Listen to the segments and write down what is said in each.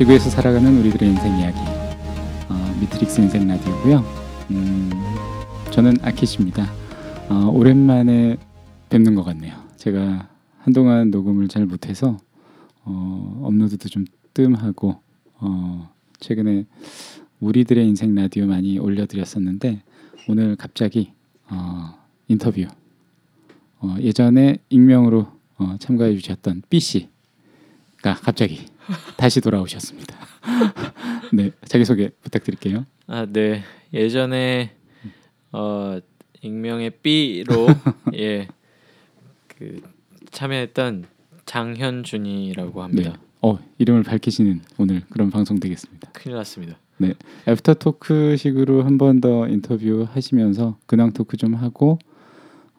지구에서 살아가는 우리들의 인생 이야기 어, 미트릭스 인생 라디오고요. 음, 저는 아키시입니다. 어, 오랜만에 뵙는 것 같네요. 제가 한동안 녹음을 잘 못해서 어, 업로드도 좀 뜸하고 어, 최근에 우리들의 인생 라디오 많이 올려드렸었는데 오늘 갑자기 어, 인터뷰 어, 예전에 익명으로 어, 참가해 주셨던 B 씨가 갑자기 다시 돌아오셨습니다. 네 자기 소개 부탁드릴게요. 아, 네. 예전에 어 익명의 B로 예. 그 참여했던 장현준이라고 합니다. 네. 어 이름을 밝히시는 오늘 그런 방송 되겠습니다. 큰일 났습니다. 네 after talk식으로 한 번 더 인터뷰 하시면서 근황 토크 좀 하고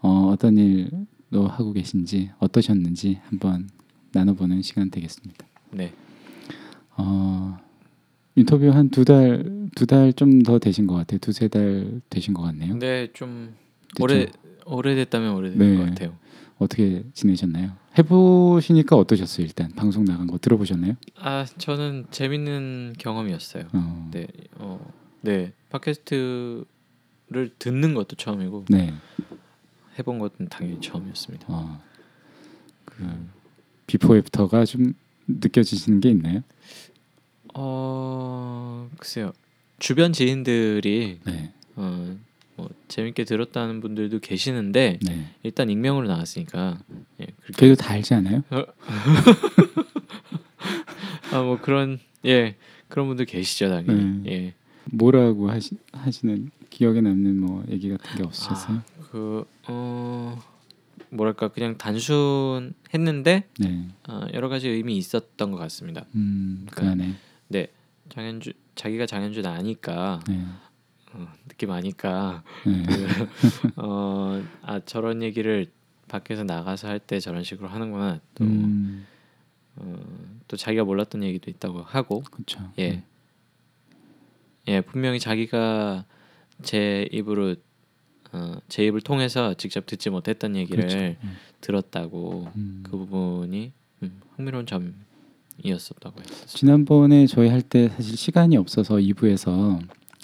어, 어떤 일로 하고 계신지 어떠셨는지 한번 나눠보는 시간 되겠습니다. 네. 어, 인터뷰 한 두 달 두 달 좀 더 되신 것 같아요. 두세 달 되신 것 같네요. 근데 좀? 오래 오래됐다면 오래된 네. 것 같아요. 어떻게 지내셨나요? 해보시니까 어떠셨어요? 일단 방송 나간 거 들어보셨나요? 아, 저는 재밌는 경험이었어요. 어, 네. 어. 네. 팟캐스트를 듣는 것도 처음이고 네. 해본 것은 당연히 처음이었습니다. 어, 그 비포 애프터가 좀 느껴지시는 게 있나요? 어, 글쎄요. 주변 지인들이 네, 어, 뭐 재밌게 들었다는 분들도 계시는데 네. 일단 익명으로 나왔으니까 예, 그래도 다 알지 않아요? 아뭐 그런 예 그런 분들 계시죠 당연히 음. 예. 뭐라고 하시, 하시는 기억에 남는 뭐 얘기 같은 게 없으셨어요? 그어 뭐랄까 그냥 단순했는데 네, 어, 여러 가지 의미 있었던 것 같습니다. 음, 그 그러니까 안에 네 장현주 자기가 장현준 아니까 네, 어, 느낌 아니까 네. 어아 저런 얘기를 밖에서 나가서 할 때 저런 식으로 하는구나 또 음, 어, 또 자기가 몰랐던 얘기도 있다고 하고 그렇죠. 예. 예, 분명히 자기가 제 입으로 어, 제 입을 통해서 직접 듣지 못했던 얘기를 그렇죠. 음. 들었다고 음. 그 부분이 음, 흥미로운 점이었었다고 했었어요. 지난번에 저희 할 때 사실 시간이 없어서 2부에서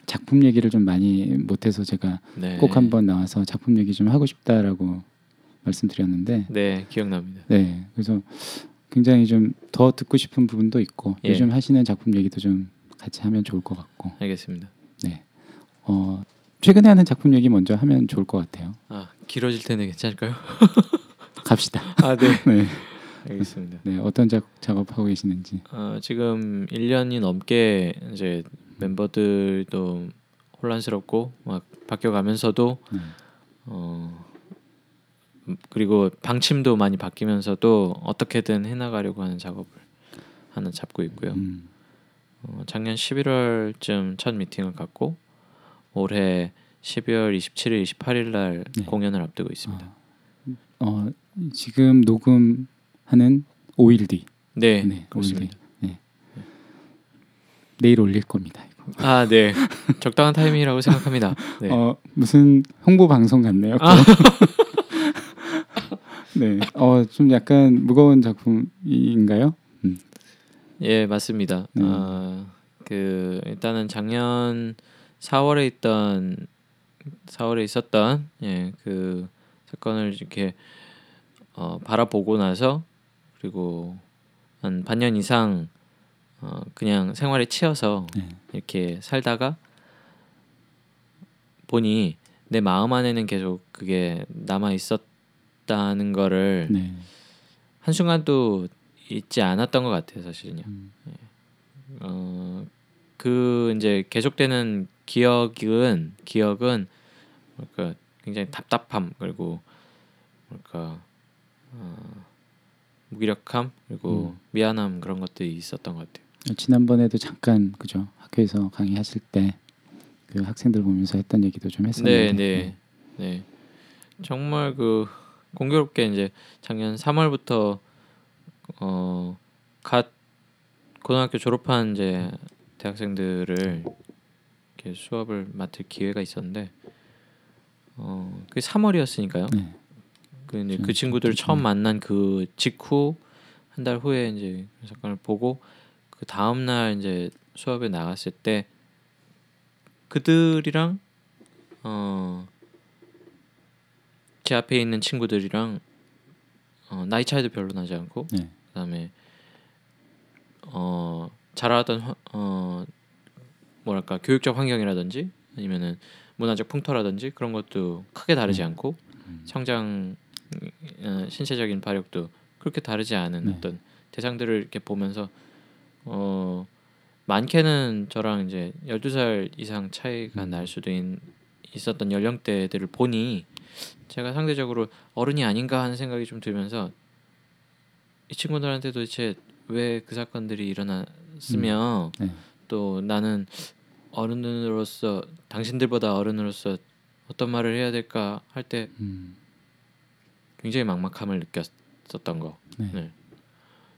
작품 얘기를 좀 많이 못해서 제가 네. 꼭 한번 나와서 작품 얘기 좀 하고 싶다라고 말씀드렸는데 네, 기억납니다. 네 그래서 굉장히 좀 더 듣고 싶은 부분도 있고 예. 요즘 하시는 작품 얘기도 좀 같이 하면 좋을 것 같고 알겠습니다. 네 어, 최근에 하는 작품 얘기 먼저 하면 좋을 것 같아요 아, 길어질 텐데 괜찮을까요? 갑시다 아, 네. 네, 알겠습니다. 네 어떤 작, 작업하고 계시는지 어, 지금 1년이 넘게 이제 멤버들도 혼란스럽고 막 바뀌어 가면서도 네. 어 음, 그리고 방침도 많이 바뀌면서도 어떻게든 해나가려고 하는 작업을 하나 잡고 있고요. 음, 어, 작년 11월쯤 첫 미팅을 갖고 올해 12월 27일, 28일 날 네. 공연을 앞두고 있습니다. 아, 어, 지금 녹음하는 5일 뒤 네, 네, 그렇습니다. 네. 내일 올릴 겁니다. 이거. 아, 네, 적당한 타이밍이라고 생각합니다. 네, 어 무슨 홍보 방송 같네요. 아. 네, 어 좀 약간 무거운 작품인가요? 음. 예, 맞습니다. 네. 아, 그 일단은 작년 4월에 있던 4월에 있었던 예, 그 사건을 이렇게 어, 바라보고 나서 그리고 한 반년 이상 어, 그냥 생활에 치여서 네. 이렇게 살다가 보니 내 마음 안에는 계속 그게 남아 있었다는 거를 네. 한 순간도 잊지 않았던 것 같아요, 사실은요. 음. 어, 그 이제 계속되는 기억은 기억은 뭐랄까 굉장히 답답함 그리고 뭐랄까 어, 무기력함 그리고 음. 미안함 그런 것들이 있었던 것 같아요. 지난번에도 잠깐 그죠 학교에서 강의하실 때 그 학생들 보면서 했던 얘기도 좀 했었는데 네, 네, 네. 정말 그 공교롭게 이제 작년 3월부터 어갓 고등학교 졸업한 이제 대학생들을 이렇게 수업을 맡을 기회가 있었는데 어 그게 3월이었으니까요. 네. 그 이제 좀- 그 친구들을 좀- 처음 만난 그 직후 한 달 후에 이제 그 사건을 보고 그 다음 날 이제 수업에 나갔을 때 그들이랑 어, 제 앞에 있는 친구들이랑 어, 나이 차이도 별로 나지 않고 네. 그다음에 어 자라던 화- 어 뭐랄까 교육적 환경이라든지 아니면은 문화적 풍토라든지 그런 것도 크게 다르지 음. 않고 음. 성장 어, 신체적인 발육도 그렇게 다르지 않은 네. 어떤 대상들을 이렇게 보면서 어 많게는 저랑 이제 12살 이상 차이가 음. 날 수도 있, 있었던 연령대들을 보니 제가 상대적으로 어른이 아닌가 하는 생각이 좀 들면서 이 친구들한테 도대체 왜 그 사건들이 일어났으며 네. 또 나는 어른으로서 당신들보다 어른으로서 어떤 말을 해야 될까 할때 음. 굉장히 막막함을 느꼈었던 거. 네. 네.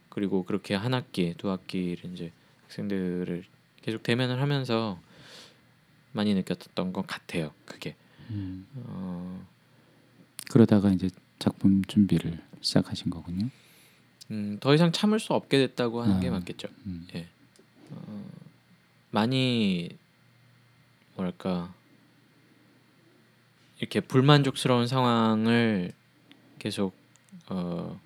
그리고 그렇게 한 학기, 두 학기를 이제 학생들을 계속 대면을 하면서 많이 느꼈던 것 같아요. 그게. 음. 어, 그러다가 이제 작품 준비를 시작하신 거군요. 음, 더 이상 참을 수 없게 됐다고 하는 게 아. 맞겠죠. 음. 예. 어, 많이 뭐랄까 이렇게 불만족스러운 상황을 계속 어,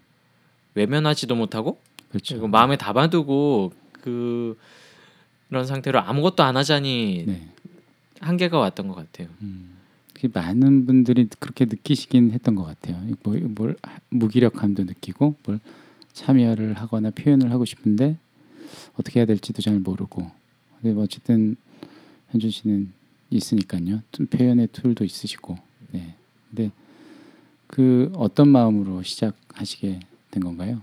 외면하지도 못하고 그렇죠. 그리고 마음에 담아두고 그 그런 상태로 아무것도 안 하자니 네. 한계가 왔던 것 같아요. 음. 많은 분들이 그렇게 느끼시긴 했던 것 같아요. 뭐, 뭘 하- 무기력함도 느끼고 뭘 참여를 하거나 표현을 하고 싶은데 어떻게 해야 될지도 잘 모르고. 근데 뭐 어쨌든 현준 씨는 있으니까요. 좀 표현의 툴도 있으시고. 네. 근데 그 어떤 마음으로 시작하시게 된 건가요?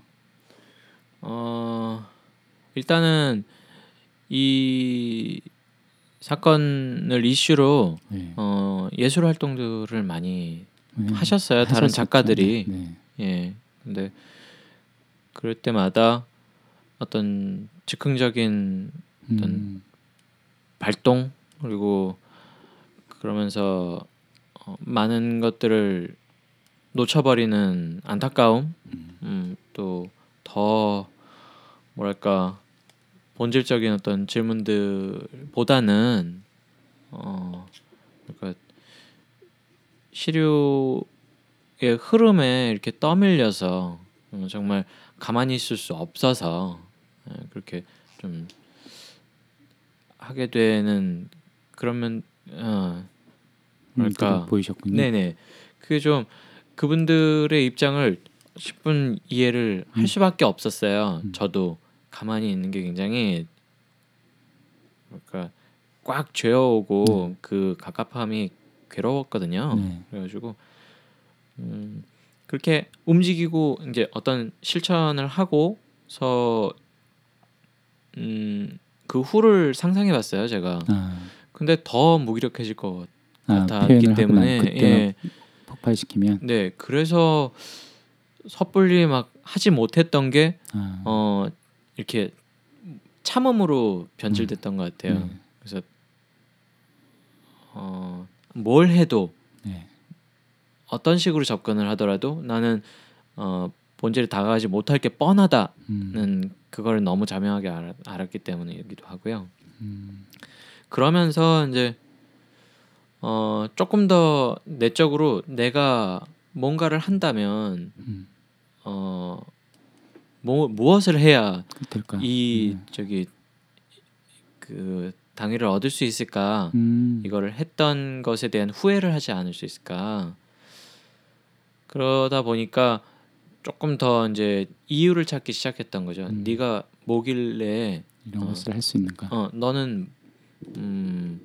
어 일단은 이 사건을 이슈로 네. 어, 예술 활동들을 많이 네. 하셨어요 다른 하셨었죠. 작가들이 네. 예 근데 그럴 때마다 어떤 즉흥적인 어떤 음. 발동 그리고 그러면서 어, 많은 것들을 놓쳐버리는 안타까움 음. 음, 또더 뭐랄까 본질적인 어떤 질문들보다는 어 그러니까 시류의 흐름에 이렇게 떠밀려서 어, 정말 가만히 있을 수 없어서 예, 그렇게 좀 하게 되는 그러면 어. 음, 보이셨군요. 네네 그게 좀 그분들의 입장을 10분 이해를 할 음. 수밖에 없었어요. 음. 저도 가만히 있는 게 굉장히 그러니까 꽉 죄어오고 그 갑갑함이 괴로웠거든요. 네. 그래가지고 음, 그렇게 움직이고 이제 어떤 실천을 하고서 음, 그 후를 상상해봤어요, 제가. 아, 근데 더 무기력해질 것 아, 같았기 때문에 예, 폭발시키면 네 그래서 섣불리 막 하지 못했던 게 아, 어, 이렇게 참음으로 변질됐던 것 같아요. 네. 그래서 어, 뭘 해도 네. 어떤 식으로 접근을 하더라도 나는 어, 본질에 다가가지 못할 게 뻔하다는 음, 그걸 너무 자명하게 알았, 알았기 때문이기도 하고요. 음, 그러면서 이제 어, 조금 더 내적으로 내가 뭔가를 한다면 음, 어, 뭐, 무엇을 해야 될까? 이 음. 저기 그 당위를 얻을 수 있을까? 음, 이거를 했던 것에 대한 후회를 하지 않을 수 있을까? 그러다 보니까 조금 더 이제 이유를 찾기 시작했던 거죠. 음. 네가 뭐길래 이런 어. 것을 할수 있는가? 어 너는 음,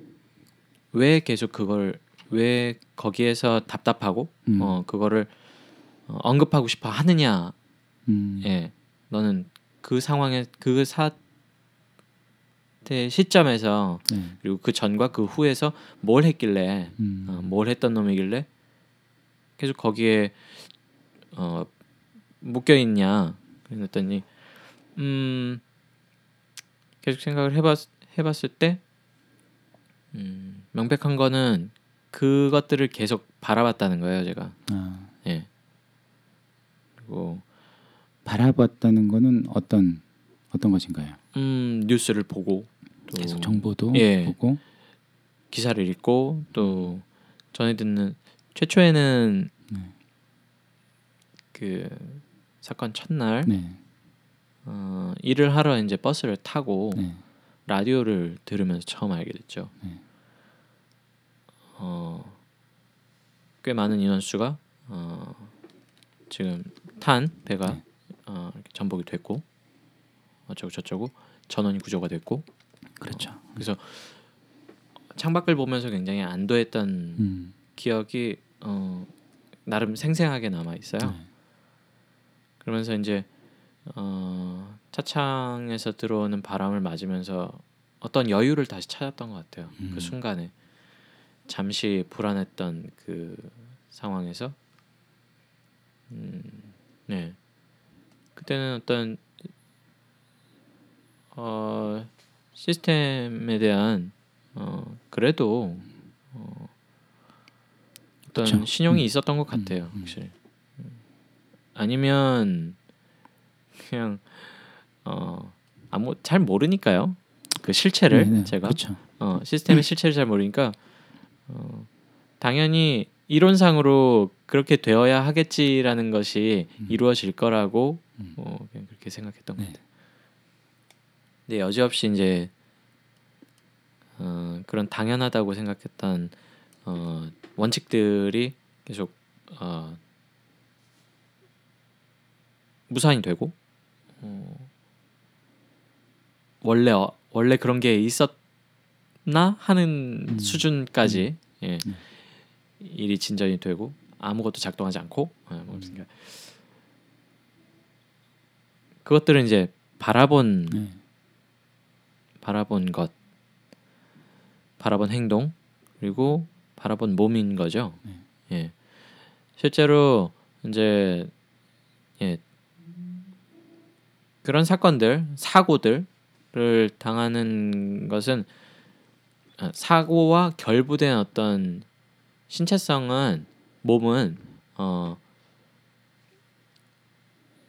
왜 계속 그걸 왜 거기에서 답답하고 음, 어 그거를 어, 언급하고 싶어 하느냐? 음, 예, 너는 그 상황에 그 사태 시점에서 네, 그리고 그 전과 그 후에서 뭘 했길래 음, 어, 뭘 했던 놈이길래 계속 거기에 어, 묶여 있냐. 그랬더니 음 계속 생각을 해봤 해봤을 때 음, 명백한 거는 그것들을 계속 바라봤다는 거예요 제가 아, 예 그리고 바라봤다는 거는 어떤 어떤 것인가요? 음, 뉴스를 보고 또 계속 정보도 예. 보고 기사를 읽고 또 전에 듣는 최초에는 네. 그 사건 첫날 네. 어, 일을 하러 이제 버스를 타고 네. 라디오를 들으면서 처음 알게 됐죠. 네. 어, 꽤 많은 인원수가 어, 지금 탄 배가 네. 어, 전복이 됐고 어쩌고 저쩌고 전원이 구조가 됐고 그렇죠. 그래서 창밖을 보면서 굉장히 안도했던 음. 기억이 어, 나름 생생하게 남아 있어요. 네. 그러면서 이제 어, 차창에서 들어오는 바람을 맞으면서 어떤 여유를 다시 찾았던 것 같아요. 음. 그 순간에 잠시 불안했던 그 상황에서 음, 네 그때는 어떤 어, 시스템에 대한 어, 그래도 어, 어떤 그쵸. 신용이 음. 있었던 것 같아요, 음, 음. 확실히. 음. 아니면 그냥 어 아무 잘 모르니까요. 그 실체를 네, 네. 제가 그렇죠. 어, 시스템의 실체를 잘 모르니까 어, 당연히 이론상으로 그렇게 되어야 하겠지라는 것이 음. 이루어질 거라고 음. 어, 그냥 그렇게 생각했던 것 네. 같아요. 근데 여지없이 이제 어, 그런 당연하다고 생각했던 어, 원칙들이 계속 어, 무산이 되고 어, 원래 어, 원래 그런 게 있었나 하는 음. 수준까지 예, 음. 일이 진전이 되고 아무것도 작동하지 않고 예, 뭐 그러니까 그것들은 이제 바라본 네. 바라본 것, 바라본 행동 그리고 바라본 몸인 거죠. 네. 예, 실제로 이제 예 그런 사건들, 사고들을 당하는 것은 아, 사고와 결부된 어떤 신체성은 몸은 어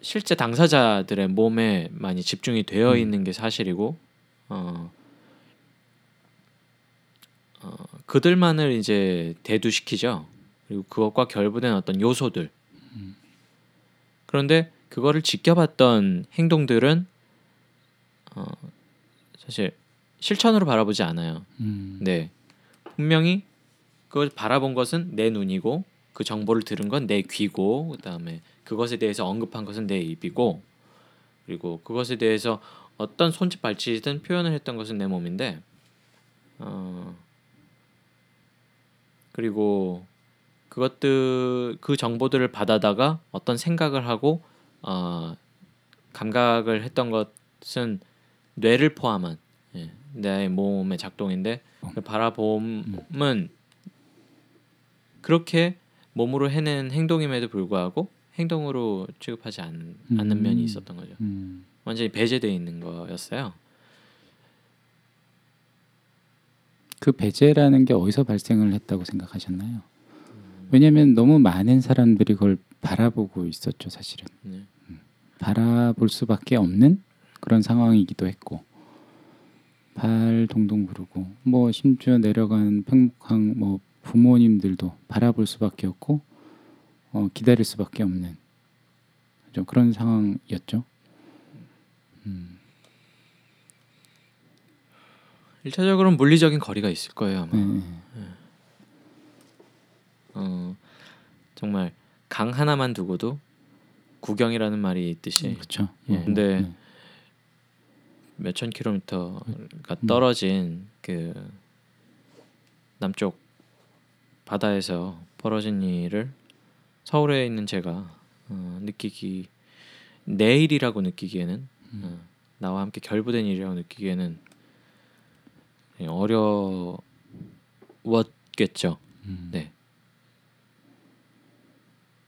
실제 당사자들의 몸에 많이 집중이 되어 음. 있는 게 사실이고 어, 어 그들만을 이제 대두시키죠. 그리고 그것과 결부된 어떤 요소들. 그런데 그거를 지켜봤던 행동들은 어, 사실 실천으로 바라보지 않아요. 음. 네, 분명히 그걸 바라본 것은 내 눈이고 그 정보를 들은 건 내 귀고 그다음에 그것에 대해서 언급한 것은 내 입이고 그리고 그것에 대해서 어떤 손짓 발짓은 표현을 했던 것은 내 몸인데 어 그리고 그것들 그 정보들을 받아다가 어떤 생각을 하고 어 감각을 했던 것은 뇌를 포함한 예, 내 몸의 작동인데 그 바라봄은 그렇게 몸으로 해낸 행동임에도 불구하고 행동으로 취급하지 않, 않는 음. 면이 있었던 거죠. 음. 완전히 배제돼 있는 거였어요. 그 배제라는 게 어디서 발생을 했다고 생각하셨나요? 왜냐하면 너무 많은 사람들이 그걸 바라보고 있었죠, 사실은. 네. 바라볼 수밖에 없는 그런 상황이기도 했고 발 동동 구르고 뭐 심지어 내려간 평강 뭐 부모님들도 바라볼 수밖에 없고 어, 기다릴 수밖에 없는 좀 그런 상황이었죠. 음, 일차적으로는 물리적인 거리가 있을 거예요 아마. 네, 네. 어, 정말 강 하나만 두고도 구경이라는 말이 있듯이 그렇죠. 예, 근데 네. 몇천 킬로미터가 음. 떨어진 그 남쪽 바다에서 벌어진 일을 서울에 있는 제가 어, 느끼기 내일이라고 느끼기에는 음. 어, 나와 함께 결부된 일이라고 느끼기에는 예, 어려웠겠죠. 음. 네.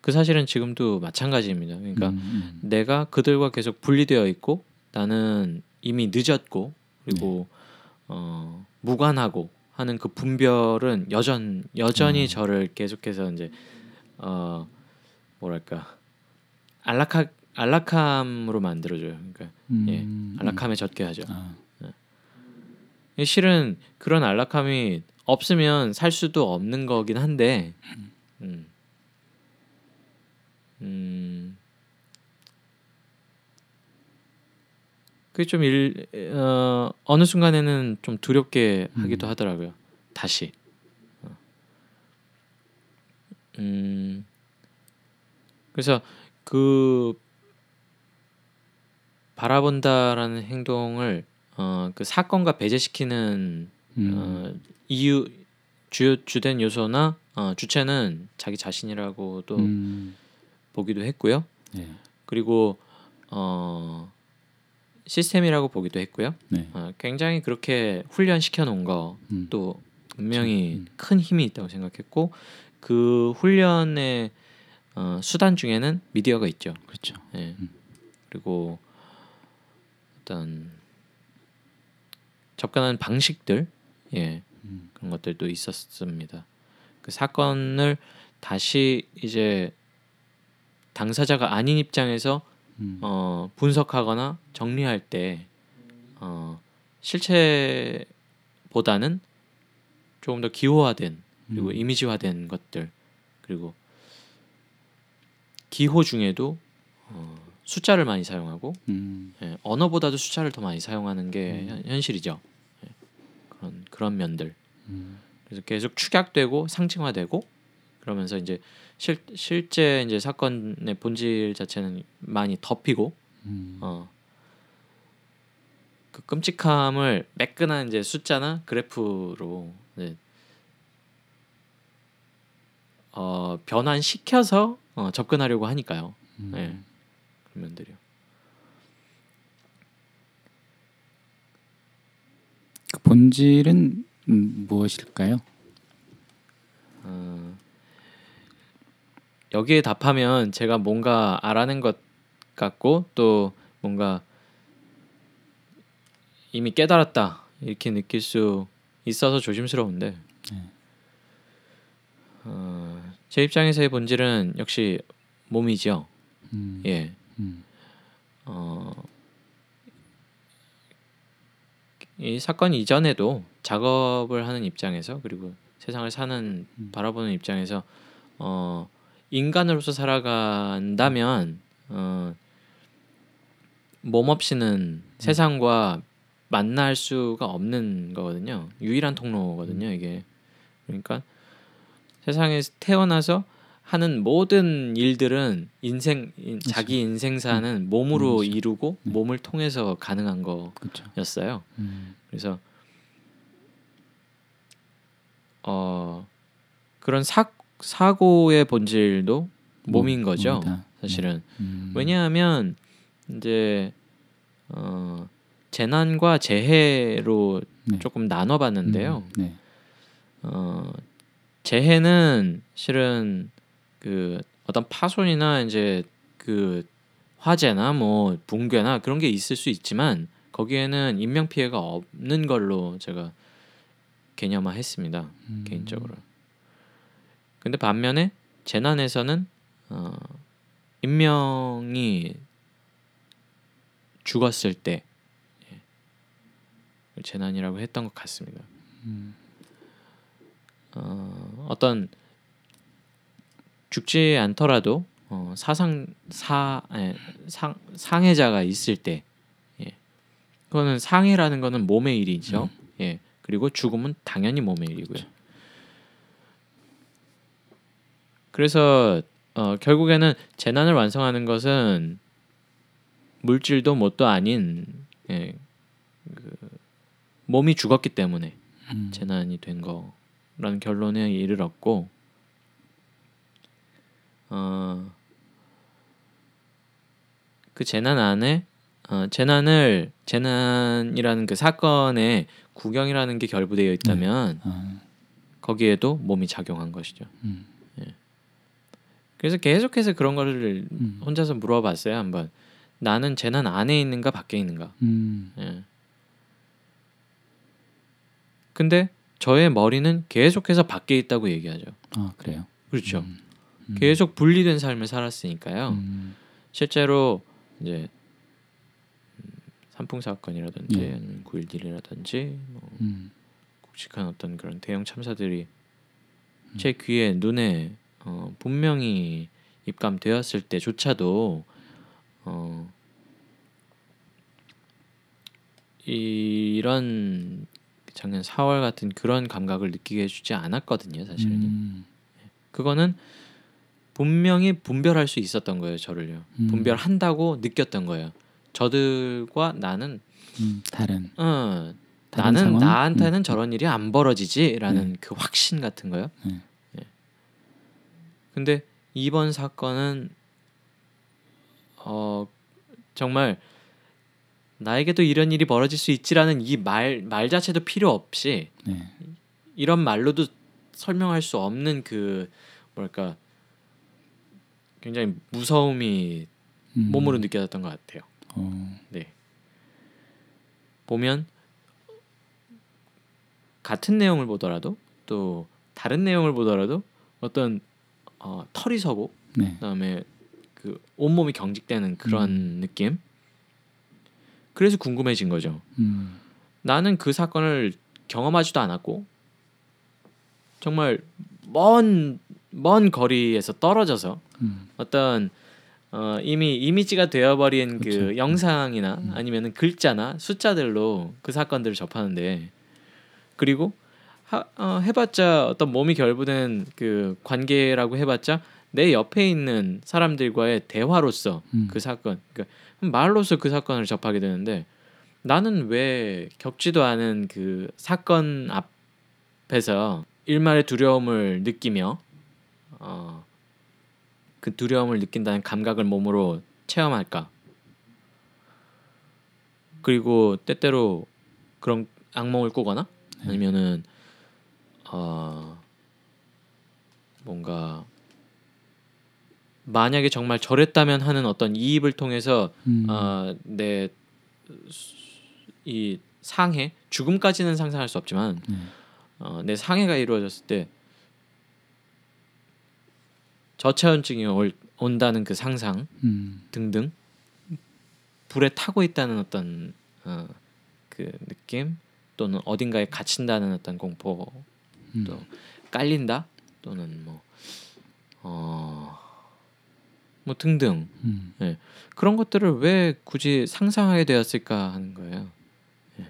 그 사실은 지금도 마찬가지입니다. 그러니까 음, 음. 내가 그들과 계속 분리되어 있고 나는 이미 늦었고 그리고 어, 무관하고 하는 그 분별은 여전 여전히 어. 저를 계속해서 이제 어 뭐랄까 안락하 안락함으로 만들어줘요. 그러니까 예, 음, 안락함에 젖게 하죠. 아, 실은 그런 안락함이 없으면 살 수도 없는 거긴 한데, 음, 음, 그게 좀 일, 어, 어느 순간에는 좀 두렵게 하기도 음. 하더라고요. 다시. 어. 음, 그래서 그 바라본다라는 행동을 어, 그 사건과 배제시키는 음, 어, 이유 주요 주된 요소나 어, 주체는 자기 자신이라고도 음, 보기도 했고요. 네, 그리고 어, 시스템이라고 보기도 했고요. 네, 어, 굉장히 그렇게 훈련시켜 놓은 거 음, 또 분명히 음. 큰 힘이 있다고 생각했고 그 훈련의 어, 수단 중에는 미디어가 있죠. 그렇죠. 예. 음. 그리고 어떤 접근하는 방식들, 예, 음, 그런 것들도 있었습니다. 그 사건을 다시 이제 당사자가 아닌 입장에서 음, 어, 분석하거나 정리할 때 어, 실체보다는 조금 더 기호화된 그리고 음, 이미지화된 것들 그리고 기호 중에도 어, 숫자를 많이 사용하고 음, 예, 언어보다도 숫자를 더 많이 사용하는 게 음. 현- 현실이죠. 예, 그런 그런 면들. 음, 그래서 계속 축약되고 상징화되고 그러면서 이제 실 실제 이제 사건의 본질 자체는 많이 덮이고 음, 어. 그 끔찍함을 매끈한 이제 숫자나 그래프로 네. 어, 변환시켜서 어, 접근하려고 하니까요. 음. 네. 그런 면들이요. 그 본질은 음, 무엇일까요? 어, 여기에 답하면 제가 뭔가 알아낸 것 같고 또 뭔가 이미 깨달았다 이렇게 느낄 수 있어서 조심스러운데 네. 어, 제 입장에서의 본질은 역시 몸이죠. 음, 예. 음, 어, 이 사건 이전에도 작업을 하는 입장에서 그리고 세상을 사는 음. 바라보는 입장에서 어, 인간으로서 살아간다면 어, 몸 없이는 세상과 만날 수가 없는 거거든요. 유일한 통로거든요, 이게. 그러니까 세상에 태어나서 하는 모든 일들은 인생 인- 자기 인생사는 몸으로 그렇죠. 이루고 네. 몸을 통해서 가능한. 거였어요. 음, 그래서 어 그런 사 사고의 본질도 몸인 거죠. 몸이다. 사실은 음, 왜냐하면 이제 어 재난과 재해로 네. 조금 나눠봤는데요. 음, 네. 어 재해는 실은 그 어떤 파손이나 이제 그 화재나 뭐 붕괴나 그런 게 있을 수 있지만 거기에는 인명 피해가 없는 걸로 제가 개념화했습니다 음, 개인적으로. 근데 반면에 재난에서는 어, 인명이 죽었을 때 예, 재난이라고 했던 것 같습니다. 음, 어, 어떤 죽지 않더라도 어, 사상 사 예, 상 상해자가 있을 때 예. 그거는 상해라는 거는 몸의 일이죠. 예. 그리고 죽음은 당연히 몸의 일이고요. 그래서 어, 결국에는 재난을 완성하는 것은 물질도 뭣도 아닌 예, 그 몸이 죽었기 때문에 음, 재난이 된 거라는 결론에 이르렀고 어, 그 재난 안에 어, 재난을 재난이라는 그 사건에 구경이라는 게 결부되어 있다면 아, 거기에도 몸이 작용한 것이죠. 음, 그래서 계속해서 그런 거를 음, 혼자서 물어봤어요 한번. 나는 재난 안에 있는가 밖에 있는가. 음, 예. 근데 저의 머리는 계속해서 밖에 있다고 얘기하죠. 아 그래요. 그렇죠. 음, 음, 계속 분리된 삶을 살았으니까요. 음, 실제로 이제 음, 산풍 사건이라든지 네. 아니면 9.11이라든지 뭐 음. 굵직한 어떤 그런 대형 참사들이 음. 제 귀에 눈에 어, 분명히 입감되었을 때조차도 어, 이런 작년 4월 같은 그런 감각을 느끼게 해주지 않았거든요, 사실은. 음. 그거는 분명히 분별할 수 있었던 거예요, 저를요. 음. 분별한다고 느꼈던 거예요. 저들과 나는 음. 다른 어, 다른 나는 상황? 나한테는 음. 저런 일이 안 벌어지지라는 그 확신 같은 거요. 네. 예. 근데 이번 사건은 어 정말 나에게도 이런 일이 벌어질 수 있지라는 이말말 자체도 필요 없이 네. 이런 말로도 설명할 수 없는 그 뭐랄까 굉장히 무서움이 음. 몸으로 느껴졌던 것 같아요. 어. 네. 보면 같은 내용을 보더라도 또 다른 내용을 보더라도 어떤 어, 털이 서고 네. 그다음에 그 온몸이 경직되는 그런 느낌. 그래서 궁금해진 거죠. 음. 나는 그 사건을 경험하지도 않았고 정말 먼먼 거리에서 떨어져서 음. 어떤 어, 이미 이미지가 되어버린 그 그쵸. 영상이나 음. 아니면은 글자나 숫자들로 그 사건들을 접하는데 그리고 하, 어, 해봤자 어떤 몸이 결부된 그 관계라고 해봤자 내 옆에 있는 사람들과의 대화로서 음. 그 사건 그러니까 말로서 그 사건을 접하게 되는데 나는 왜 겪지도 않은 그 사건 앞에서 일말의 두려움을 느끼며 어, 그 두려움을 느낀다는 감각을 몸으로 체험할까? 그리고 때때로 그런 악몽을 꾸거나 아니면은 어 뭔가 만약에 정말 저랬다면 하는 어떤 이입을 통해서 음. 어, 내이 상해 죽음까지는 상상할 수 없지만 네. 어, 내 상해가 이루어졌을 때 저체온증이 올, 온다는 그 상상 음. 등등 불에 타고 있다는 어떤 어, 그 느낌 또는 어딘가에 갇힌다는 어떤 공포 음. 또 깔린다 또는 뭐 어, 뭐 등등 음. 그런 것들을 왜 굳이 상상하게 되었을까 하는 거예요. 예.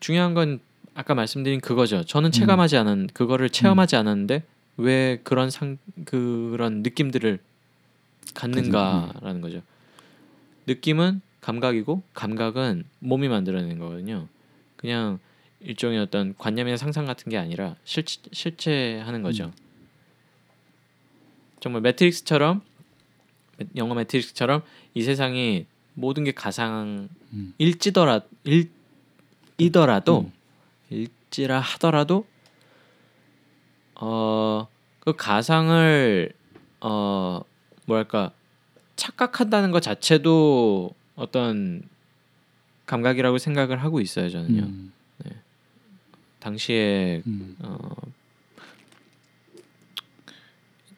중요한 건 아까 말씀드린 그거죠. 저는 체감하지 않은 그거를 체험하지 않았는데 왜 그런 상 그런 느낌들을 갖는가라는 거죠. 느낌은 감각이고 감각은 몸이 만들어내는 거거든요. 그냥 일종의 어떤 관념이나 상상 같은 게 아니라 실 실체 하는 거죠. 정말 매트릭스처럼 영화 매트릭스처럼 이 세상이 모든 게 가상일지더라 일 이더라도 음. 일지라 하더라도 어 그 가상을 어 뭐랄까 착각한다는 것 자체도 어떤 감각이라고 생각을 하고 있어요 저는요. 음. 당시에 음. 어,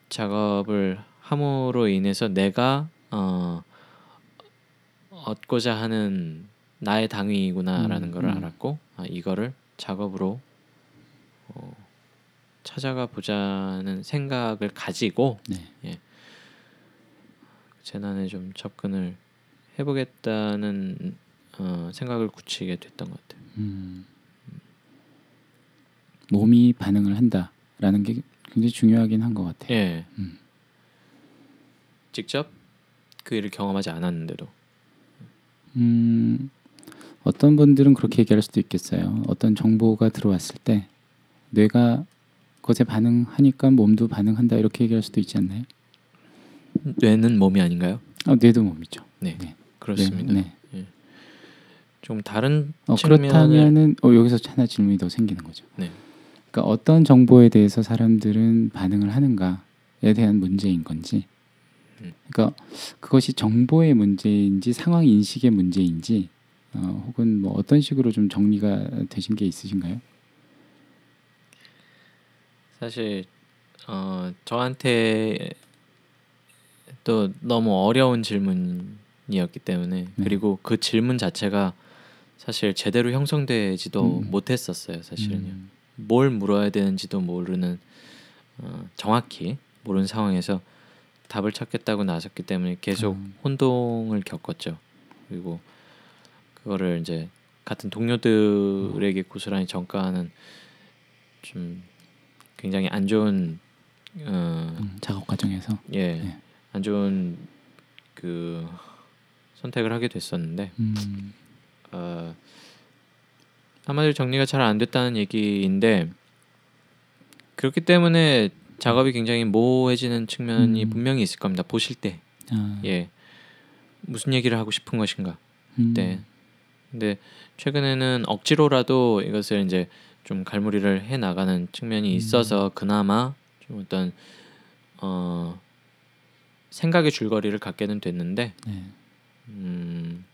작업을 함으로 인해서 내가 어, 얻고자 하는 나의 당위구나라는 음, 걸 음. 알았고 아, 이거를 작업으로 어, 찾아가 보자는 생각을 가지고 네. 재난에 좀 접근을 해보겠다는 어, 생각을 굳히게 됐던 것 같아요. 음. 몸이 반응을 한다라는 게 굉장히 중요하긴 한 것 같아요. 예. 음. 직접 그 일을 경험하지 않았는데도 음, 어떤 분들은 그렇게 얘기할 수도 있겠어요. 어떤 정보가 들어왔을 때 뇌가 그것에 반응하니까 몸도 반응한다 이렇게 얘기할 수도 있지 않나요? 뇌는 몸이 아닌가요? 어, 뇌도 몸이죠. 네, 네. 그렇습니다. 네, 좀 다른 어, 측면을 그렇다면은 어, 여기서 하나 질문이 더 생기는 거죠. 네. 그러니까 어떤 정보에 대해서 사람들은 반응을 하는가에 대한 문제인 건지, 음. 그러니까 그것이 정보의 문제인지 상황 인식의 문제인지, 어, 혹은 뭐 어떤 식으로 좀 정리가 되신 게 있으신가요? 사실 어, 저한테 또 너무 어려운 질문이었기 때문에 네. 그리고 그 질문 자체가 사실 제대로 형성되지도 음. 못했었어요. 사실은요. 음. 뭘 물어야 되는지도 모르는 어, 정확히 모르는 상황에서 답을 찾겠다고 나섰기 때문에 계속 음. 혼동을 겪었죠. 그리고 그거를 이제 같은 동료들에게 고스란히 전가하는 좀 굉장히 안 좋은 어, 음, 작업 과정에서 예, 네. 안 좋은 그 선택을 하게 됐었는데 음, 어, 한마디로 정리가 잘 안 됐다는 얘기인데 그렇기 때문에 작업이 굉장히 모호해지는 측면이 음. 분명히 있을 겁니다. 보실 때, 아, 예, 무슨 얘기를 하고 싶은 것인가. 음, 네. 근데 최근에는 억지로라도 이것을 이제 좀 갈무리를 해 나가는 측면이 음. 있어서 그나마 좀 어떤 어 생각의 줄거리를 갖게는 됐는데 네. 음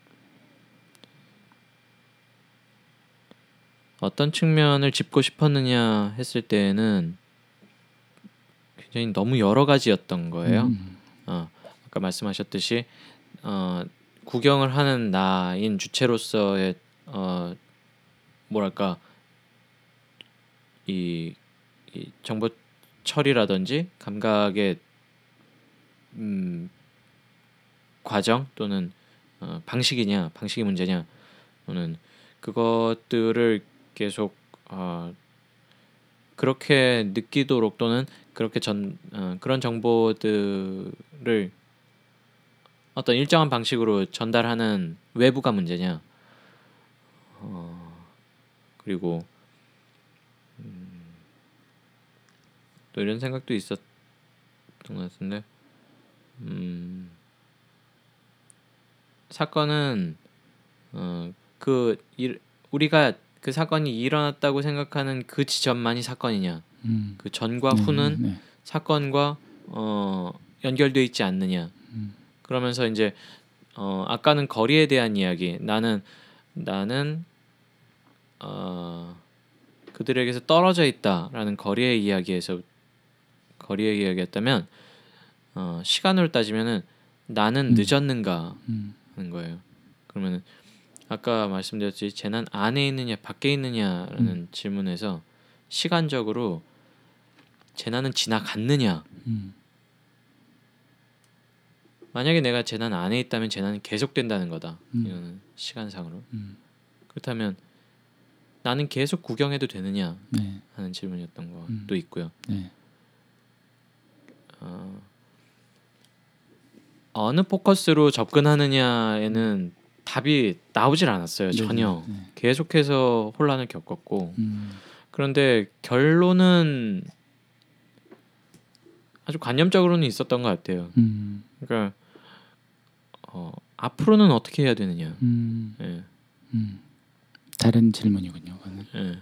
어떤 측면을 짚고 싶었느냐 했을 때는 굉장히 너무 여러 가지였던 거예요. 음, 어, 아까 말씀하셨듯이 어, 구경을 하는 나인 주체로서의 어, 뭐랄까 이, 이 정보 처리라든지 감각의 음, 과정 또는 어, 방식이냐 방식이 문제냐 또는 그것들을 계속 어, 그렇게 느끼도록 또는 그렇게 전 어, 그런 정보들을 어떤 일정한 방식으로 전달하는 외부가 문제냐. 어, 그리고 음, 또 이런 생각도 있었던 것 같은데 음, 사건은 어, 그 일, 우리가 그 사건이 일어났다고 생각하는 그 지점만이 사건이냐 음, 그 전과 네, 후는 네, 사건과 어, 연결돼 있지 않느냐. 음. 그러면서 이제 어, 아까는 거리에 대한 이야기. 나는 나는 어, 그들에게서 떨어져 있다라는 거리의 이야기에서 거리의 이야기였다면 어, 시간으로 따지면은 나는 음. 늦었는가 음, 하는 거예요. 그러면은 아까 말씀드렸듯이 재난 안에 있느냐 밖에 있느냐라는 음. 질문에서 시간적으로 재난은 지나갔느냐 음, 만약에 내가 재난 안에 있다면 재난은 계속된다는 거다. 음. 이거는 시간상으로. 음, 그렇다면 나는 계속 구경해도 되느냐 네, 하는 질문이었던 것도 음. 있고요. 네, 어, 어느 포커스로 접근하느냐에는 답이 나오질 않았어요. 네, 전혀. 네, 네. 계속해서 혼란을 겪었고 음, 그런데 결론은 아주 관념적으로는 있었던 것 같아요. 음, 그러니까 어, 앞으로는 어떻게 해야 되느냐. 음, 예, 음. 다른 질문이군요. 그거는. 예.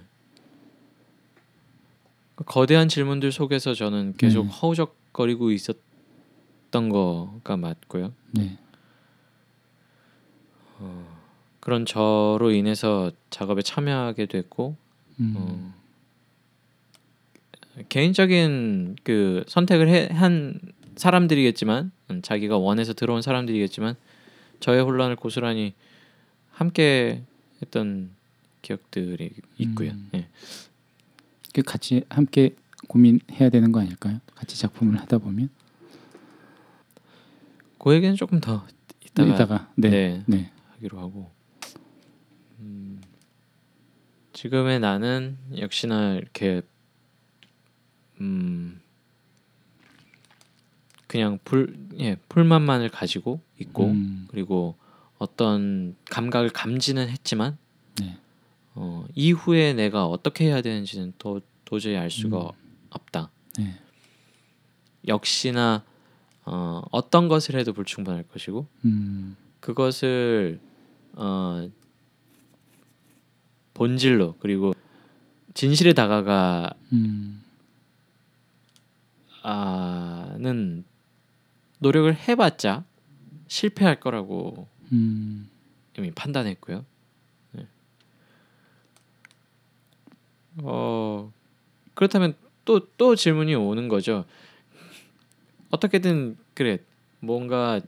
그 거대한 질문들 속에서 저는 계속 네. 허우적거리고 있었던 거가 맞고요. 네, 그런 저로 인해서 작업에 참여하게 됐고 음, 어, 개인적인 그 선택을 해, 한 사람들이겠지만 음, 자기가 원해서 들어온 사람들이겠지만 저의 혼란을 고스란히 함께 했던 기억들이 있고요. 음. 예. 그 같이 함께 고민해야 되는 거 아닐까요? 같이 작품을 하다 보면 그 얘기는 조금 더 이따가, 이따가 네, 네, 네, 하기로 하고. 음, 지금의 나는 역시나 이렇게 음, 그냥 불 예, 풀만만을 가지고 있고 음, 그리고 어떤 감각을 감지는 했지만 네, 어, 이후에 내가 어떻게 해야 되는지는 도, 도저히 알 수가 음. 없다. 네, 역시나 어, 어떤 것을 해도 불충분할 것이고 음, 그것을 어, 본질로 그리고 진실에 다가가 음, 아는 노력을 해봤자 실패할 거라고 음, 이미 판단했고요. 네. 어 그렇다면 또또 질문이 오는 거죠. 어떻게든 그래 뭔가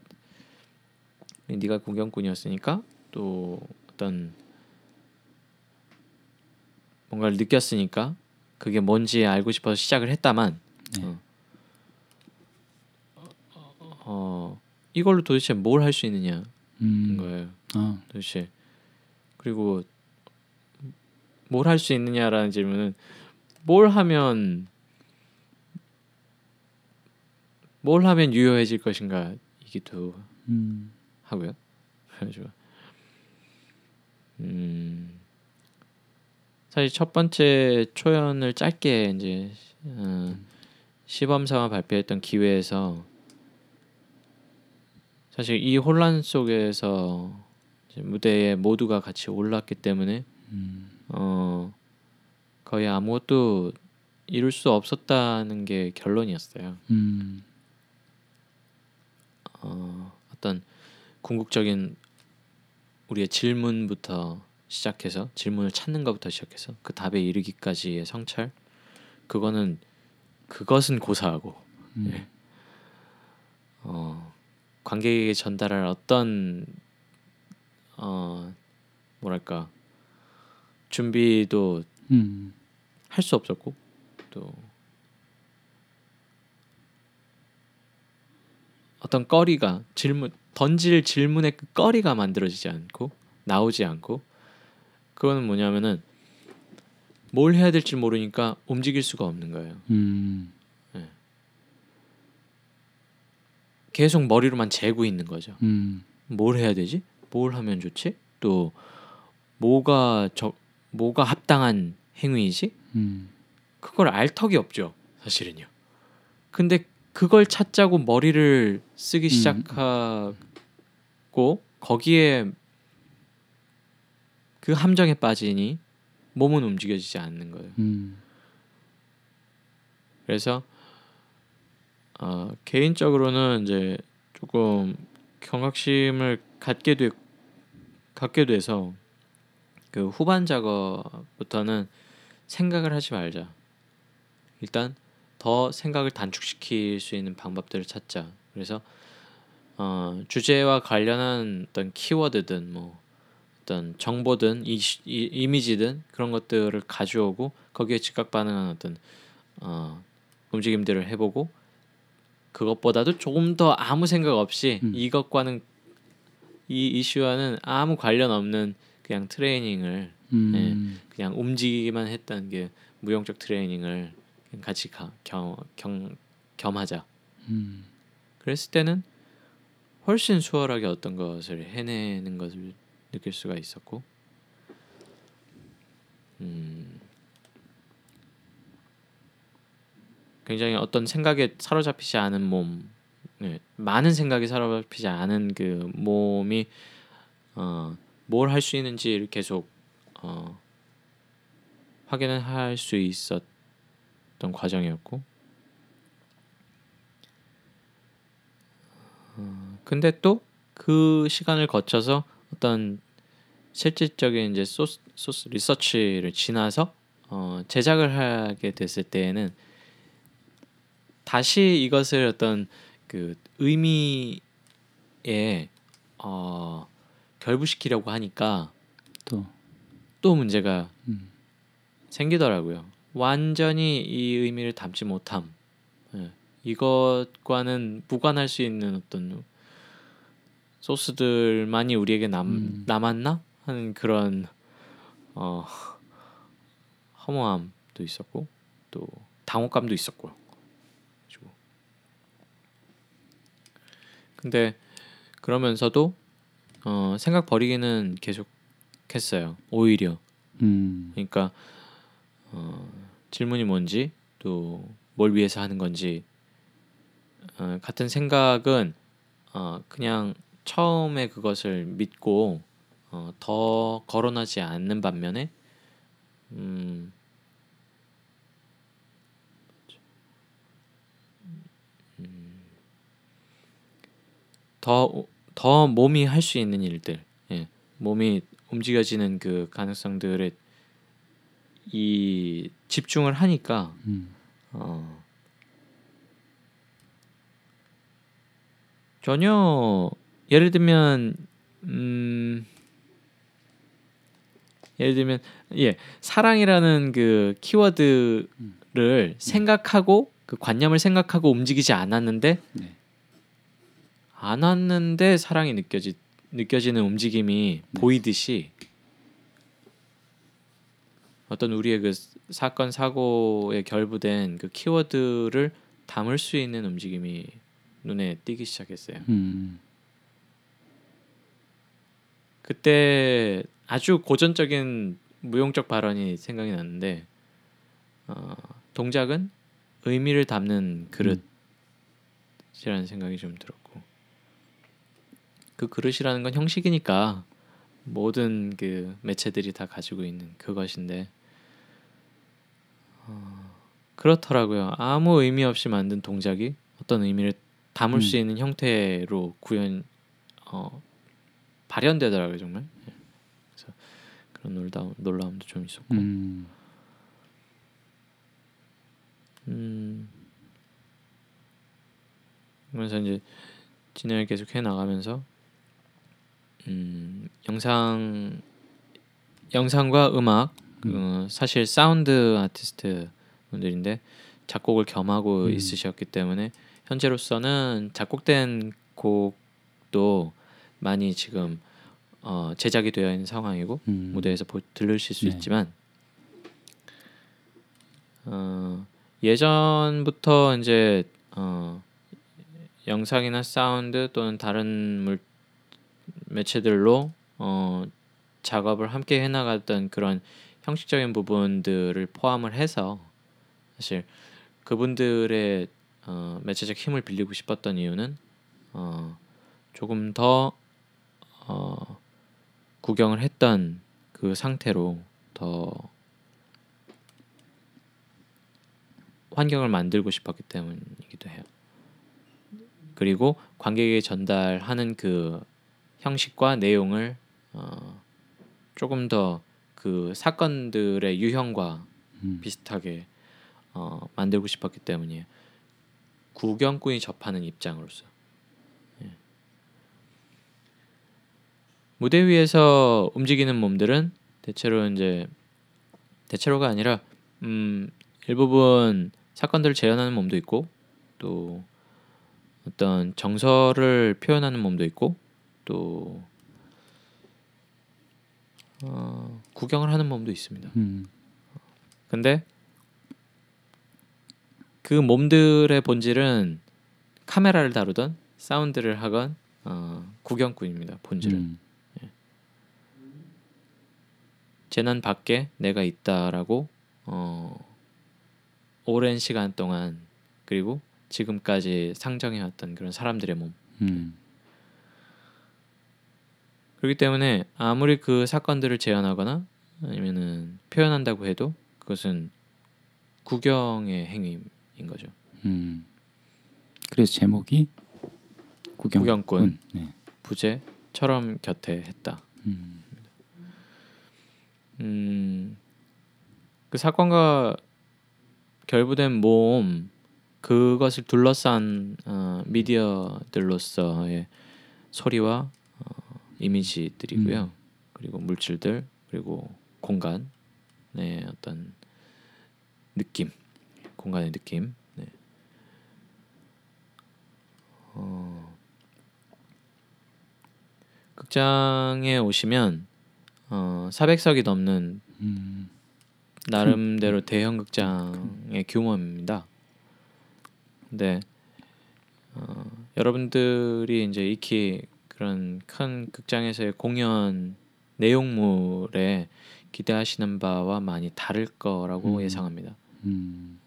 네가 공경꾼이었으니까 또 어떤 뭔가를 느꼈으니까 그게 뭔지 알고 싶어서 시작을 했다만 네. 어, 어, 이걸로 도대체 뭘 할 수 있느냐는 음. 거예요. 아, 도대체 그리고 뭘 할 수 있느냐라는 질문은 뭘 하면 뭘 하면 유효해질 것인가 이기도 음. 하고요. 그래가지고 음 사실 첫 번째 초연을 짧게 이제 어, 시범 삼아 발표했던 기회에서 사실 이 혼란 속에서 무대에 모두가 같이 올랐기 때문에 음. 어 거의 아무것도 이룰 수 없었다는 게 결론이었어요. 음. 어, 어떤 궁극적인 우리의 질문부터 시작해서 질문을 찾는 것부터 시작해서 그 답에 이르기까지의 성찰 그거는 그것은 고사하고 음. 예. 어, 관객에게 전달할 어떤 어, 뭐랄까 준비도 음. 할수 없었고 또 어떤 거리가 질문 던질 질문의 그 거리가 만들어지지 않고 나오지 않고 그거는 뭐냐면은 뭘 해야 될지 모르니까 움직일 수가 없는 거예요. 음. 계속 머리로만 재고 있는 거죠. 음. 뭘 해야 되지? 뭘 하면 좋지? 또 뭐가 저 뭐가 합당한 행위이지? 음. 그걸 알 턱이 없죠. 사실은요. 근데 그걸 찾자고 머리를 쓰기 음. 시작하고 거기에 그 함정에 빠지니 몸은 움직여지지 않는 거예요. 음. 그래서 어, 개인적으로는 이제 조금 경각심을 갖게 돼 갖게 돼서 그 후반 작업부터는 생각을 하지 말자. 일단 더 생각을 단축시킬 수 있는 방법들을 찾자. 그래서 어, 주제와 관련한 어떤 키워드든 뭐 어떤 정보든 이, 이, 이미지든 그런 것들을 가져오고 거기에 즉각 반응하는 어떤 어, 움직임들을 해보고 그것보다도 조금 더 아무 생각 없이 음. 이것과는 이 이슈와는 아무 관련 없는 그냥 트레이닝을 음. 그냥 움직이기만 했던 게 무용적 트레이닝을 같이 가, 겸, 겸, 겸하자. 음. 그랬을 때는 훨씬 수월하게 어떤 것을 해내는 것을 느낄 수가 있었고, 음, 굉장히 어떤 생각에 사로잡히지 않은 몸, 네, 많은 생각에 사로잡히지 않은 그 몸이 어, 뭘 할 수 있는지를 계속 어, 확인을 할 수 있었 던 과정이었고, 어, 근데 또 그 시간을 거쳐서 어떤 실질적인 이제 소스, 소스 리서치를 지나서 어, 제작을 하게 됐을 때에는 다시 이것을 어떤 그 의미에 어, 결부시키려고 하니까 또 또 문제가 음. 생기더라고요. 완전히 이 의미를 담지 못함. 예. 이것과는 무관할 수 있는 어떤 소스들만이 우리에게 남 음. 남았나 하는 그런 어 허무함도 있었고 또 당혹감도 있었고요. 근데 그러면서도 어 생각 버리기는 계속 했어요. 오히려 음. 그러니까 어, 질문이 뭔지 또 뭘 위해서 하는 건지 어, 같은 생각은 어, 그냥 처음에 그것을 믿고 어, 더 거론하지 않는 반면에 음, 음, 더, 더 몸이 할 수 있는 일들, 예, 몸이 움직여지는 그 가능성들에 이 집중을 하니까 음. 어, 전혀 예를 들면 음 예를 들면 예 사랑이라는 그 키워드를 음. 생각하고 그 관념을 생각하고 움직이지 않았는데 네. 안 왔는데 사랑이 느껴지 느껴지는 움직임이 네. 보이듯이 어떤 우리의 그 사건 사고에 결부된 그 키워드를 담을 수 있는 움직임이 눈에 띄기 시작했어요. 음. 그때 아주 고전적인 무용적 발언이 생각이 났는데 어, 동작은 의미를 담는 그릇이라는 생각이 좀 들었고 그 그릇이라는 건 형식이니까 모든 그 매체들이 다 가지고 있는 그것인데 어, 그렇더라고요. 아무 의미 없이 만든 동작이 어떤 의미를 담을 음. 수 있는 형태로 구현 어, 발현되더라고요 정말. 예. 그래서 그런 놀라움, 놀라움도 좀 있었고. 음. 음. 그러면서 이제 진행을 계속 해 나가면서 음, 영상 영상과 음악 어, 사실 사운드 아티스트 분들인데 작곡을 겸하고 음. 있으셨기 때문에 현재로서는 작곡된 곡도 많이 지금 어, 제작이 되어 있는 상황이고 음. 무대에서 보, 들으실 수 네. 있지만 어, 예전부터 이제 어, 영상이나 사운드 또는 다른 물, 매체들로 어, 작업을 함께 해나갔던 그런 형식적인 부분들을 포함을 해서 사실 그분들의 어, 매체적 힘을 빌리고 싶었던 이유는 어, 조금 더 어, 구경을 했던 그 상태로 더 환경을 만들고 싶었기 때문이기도 해요. 그리고 관객에게 전달하는 그 형식과 내용을 어, 조금 더 그 사건들의 유형과 음. 비슷하게 어, 만들고 싶었기 때문이에요. 구경꾼이 접하는 입장으로서 예. 무대 위에서 움직이는 몸들은 대체로 이제 대체로가 아니라 음, 일부분 사건들을 재현하는 몸도 있고 또 어떤 정서를 표현하는 몸도 있고 또 어, 구경을 하는 몸도 있습니다. 음. 근데 그 몸들의 본질은 카메라를 다루던 사운드를 하건 어, 구경꾼입니다. 본질은 음. 재난 밖에 내가 있다라고 어, 오랜 시간 동안 그리고 지금까지 상정해왔던 그런 사람들의 몸 음. 그렇기 때문에 아무리 그 사건들을 재현하거나 아니면은 표현한다고 해도 그것은 구경의 행위인 거죠. 음. 그래서 제목이 구경. 구경꾼. 네. 부재처럼 곁에 했다. 음. 음, 그 사건과 결부된 몸 그것을 둘러싼 어, 미디어들로서의 소리와 어, 이미지들이고요. 음. 그리고 물질들 그리고 공간의 어떤 느낌, 공간의 느낌. 네. 어, 극장에 오시면 어, 400석이 넘는 음. 나름대로 대형 극장의 규모입니다. 근데 어, 여러분들이 이제 익히 그런 큰 극장에서의 공연 내용물에 기대하시는 바와 많이 다를 거라고 음. 예상합니다. 음.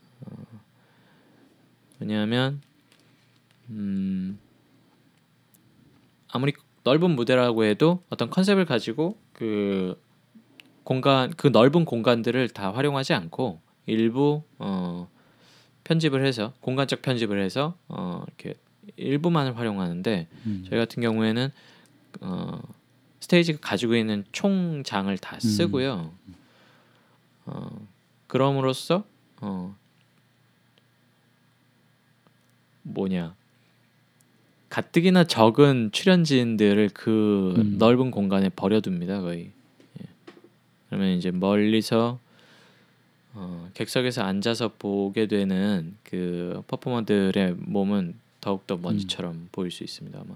왜냐하면 음, 아무리 넓은 무대라고 해도 어떤 컨셉을 가지고 그 공간 그 넓은 공간들을 다 활용하지 않고 일부 어, 편집을 해서 공간적 편집을 해서 어, 이렇게 일부만을 활용하는데 음. 저희 같은 경우에는 어, 스테이지가 가지고 있는 총장을 다 쓰고요. 어, 그럼으로써 어, 뭐냐 가뜩이나 적은 출연진들을 그 음. 넓은 공간에 버려둡니다 거의. 예. 그러면 이제 멀리서 어, 객석에서 앉아서 보게 되는 그 퍼포머들의 몸은 더욱더 먼지처럼 보일 수 있습니다 아마.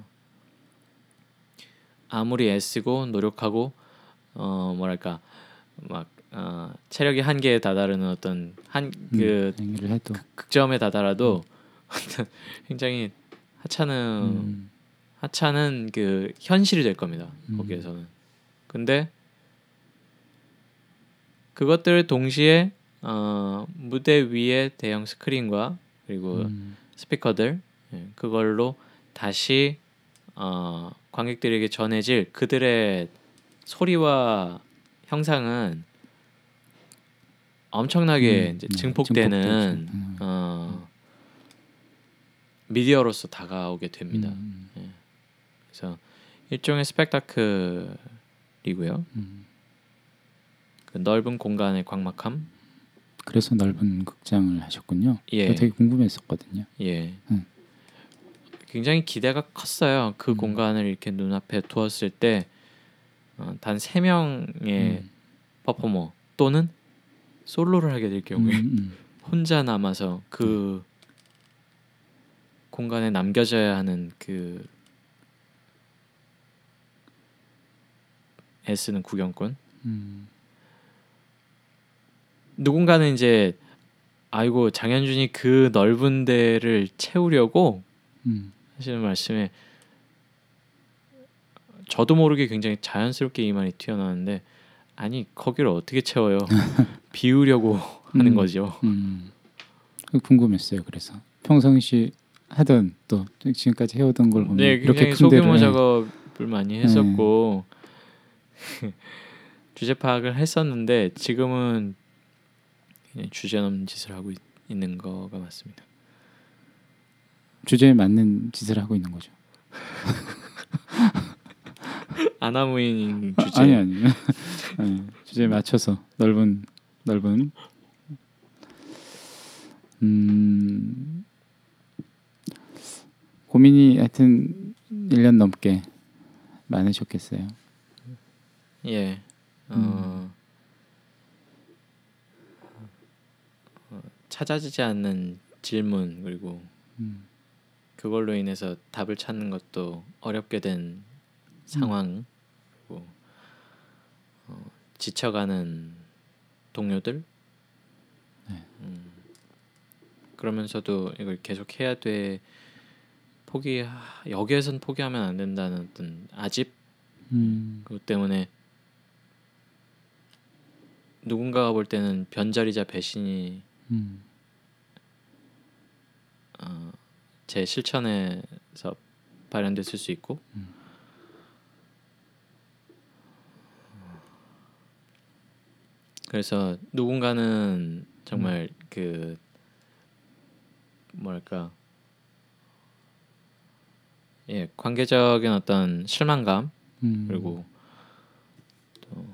아무리 애쓰고 노력하고 어 뭐랄까 막 어, 체력이 한계에 다다르는 어떤 한그 음, 해도 극점에 다다라도 굉장히 하찮은 음, 하찮은 그 현실이 될 겁니다. 음. 거기에서는. 근데 그것들을 동시에 어, 무대 위에 대형 스크린과 그리고 음, 스피커들 예, 그걸로 다시 어, 관객들에게 전해질 그들의 소리와 형상은 엄청나게 음, 이제 네, 증폭되는. 음. 어, 미디어로서 다가오게 됩니다. 음, 그래서 일종의 스펙타클이고요. 음. 그 넓은 공간의 광막함, 그래서 넓은 극장을 하셨군요. 예. 저 되게 궁금했었거든요. 예, 음. 굉장히 기대가 컸어요. 그 음. 공간을 이렇게 눈앞에 두었을 때 단세 명의 음. 퍼포머 또는 솔로를 하게 될 경우에 음, 음. 혼자 남아서 그 공간에 남겨져야 하는 그 애쓰는 구경꾼 음, 누군가는 이제 아이고 장현준이 그 넓은 데를 채우려고 음, 하시는 말씀에 저도 모르게 굉장히 자연스럽게 이 말이 튀어나왔는데 아니 거기를 어떻게 채워요 비우려고 하는 음. 거죠 음. 궁금했어요. 그래서 평상시 하던 또 지금까지 해오던 걸 보면 네 이렇게 소규모 네. 작업을 많이 했었고 주제 파악을 했었는데 지금은 주제 넘는 짓을 하고 있, 있는 거가 맞습니다 주제에 맞는 짓을 하고 있는 거죠. 아나무인 주제 아니 아니. 아니 주제에 맞춰서 넓은 넓은 음 고민이 하여튼 1년 넘게 많으셨겠어요. 예. 어, 음. 어, 찾아지지 않는 질문 그리고 음. 그걸로 인해서 답을 찾는 것도 어렵게 된 상황 그리고 어, 지쳐가는 동료들 네. 음, 그러면서도 이걸 계속 해야 돼 포기 여기에선 포기하면 안 된다는 어떤 아집 음. 그것 때문에 누군가가 볼 때는 변절이자 배신이 음. 어, 제 실천에서 발현됐을 수 있고 음. 그래서 누군가는 정말 그 뭐랄까 예 관계적인 어떤 실망감 음. 그리고 또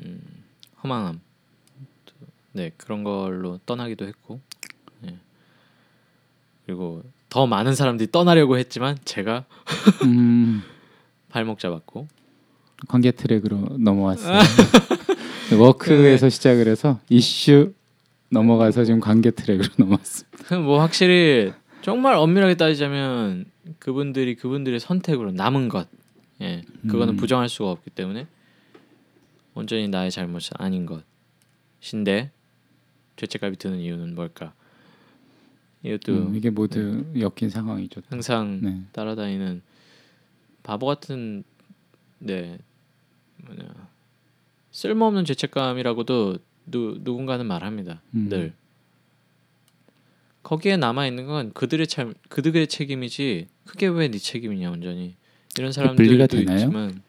음, 허망함 또, 네 그런 걸로 떠나기도 했고 예. 그리고 더 많은 사람들이 떠나려고 했지만 제가 음. 발목 잡았고 관계 트랙으로 넘어왔어요. work에서 시작을 해서 이슈 넘어가서 지금 관계 트랙으로 넘어왔습니다. 뭐 확실히 정말 엄밀하게 따지자면 그분들이 그분들의 선택으로 남은 것, 예, 그거는 음. 부정할 수가 없기 때문에 온전히 나의 잘못은 아닌 것인데 죄책감이 드는 이유는 뭘까? 이것도 음, 이게 모두 엮인 상황이죠. 항상 네. 따라다니는 바보 같은 네 뭐냐 쓸모없는 죄책감이라고도 누 누군가는 말합니다. 음. 늘 거기에 남아 있는 건 그들의 참 그들의 책임이지 그게 왜 네 책임이냐 온전히 이런 사람들도? 있지만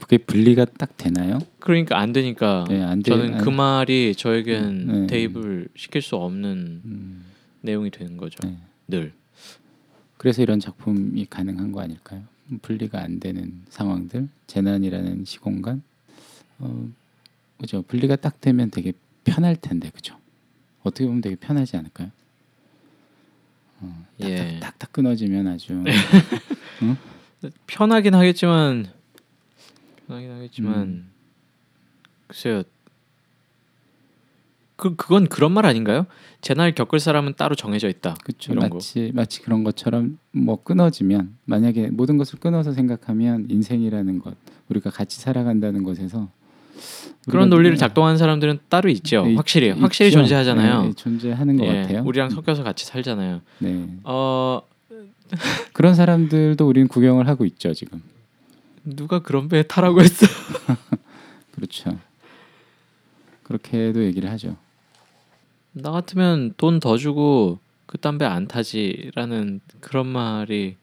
그게 분리가 딱 되나요? 그러니까 안 되니까 네, 안 돼- 저는 안- 그 말이 저에겐 네. 대입을 시킬 수 없는 음, 내용이 되는 거죠. 네. 늘 그래서 이런 작품이 가능한 거 아닐까요? 분리가 안 되는 상황들, 재난이라는 시공간, 어, 그죠? 분리가 딱 되면 되게 편할 텐데, 그죠? 어떻게 보면 되게 편하지 않을까요? 어, 예. 딱딱, 딱딱 끊어지면 아주 편하긴 하겠지만 편하긴 하겠지만 음. 글쎄요. 그 그건 그런 말 아닌가요? 제날 겪을 사람은 따로 정해져 있다. 그렇죠. 이런 거. 마치 마치 그런 것처럼 뭐 끊어지면 만약에 모든 것을 끊어서 생각하면 인생이라는 것 우리가 같이 살아간다는 것에서 그런 논리를 작동하는 사람들은 따로 있죠. 네, 있- 확실히 확실히 있죠. 존재하잖아요. 네, 존재하는 것 예, 같아요. 우리랑 섞여서 같이 살잖아요. 네. 어 그런 사람들도 우리는 구경을 하고 있죠 지금. 누가 그런 배에 타라고 했어? 그렇죠. 그렇게도 얘기를 하죠. 나 같으면 돈 더 주고 그딴 배안 타지라는 그런 말이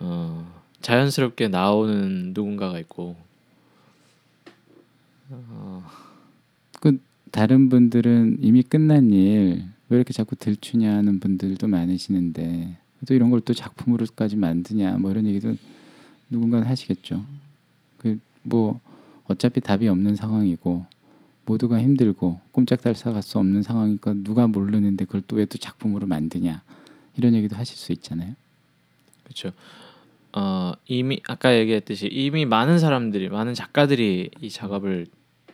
어, 자연스럽게 나오는 누군가가 있고. 어, 다른 분들은 이미 끝난 일 왜 이렇게 자꾸 들추냐 하는 분들도 많으시는데 또 이런 걸 또 작품으로까지 만드냐 뭐 이런 얘기도 누군가는 하시겠죠. 그 뭐 어차피 답이 없는 상황이고 모두가 힘들고 꼼짝달싹 할 수 없는 상황이니까 누가 모르는데 그걸 또 왜 또 작품으로 만드냐 이런 얘기도 하실 수 있잖아요. 그렇죠. 어, 이미 아까 얘기했듯이 이미 많은 사람들이 많은 작가들이 이 작업을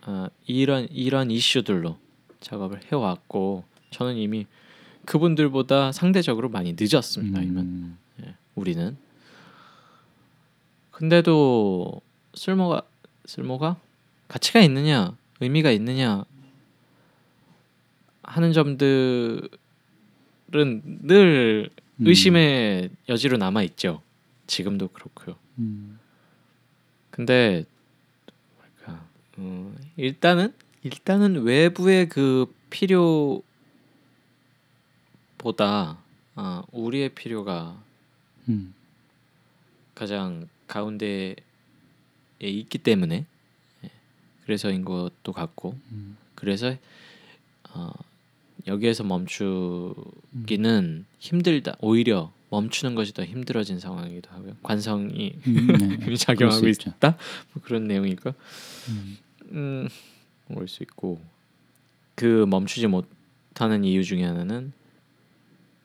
어, 이런 이런 이슈들로 작업을 해왔고 저는 이미 그분들보다 상대적으로 많이 늦었습니다. 음, 우리는 근데도 쓸모가 쓸모가 가치가 있느냐 의미가 있느냐 하는 점들은 늘 음, 의심의 여지로 남아 있죠. 지금도 그렇고요. 음, 근데 뭐랄까 어, 일단은 일단은 외부의 그 필요보다 아, 우리의 필요가 음, 가장 가운데에 있기 때문에 예, 그래서인 것도 같고. 음, 그래서 어, 여기에서 멈추기는 힘들다 오히려 멈추는 것이 더 힘들어진 상황이기도 하고요. 관성이 음, 네. 작용하고. 있다? 뭐 그런 내용이니까 음, 음, 올수 있고. 그 멈추지 못하는 이유 중에 하나는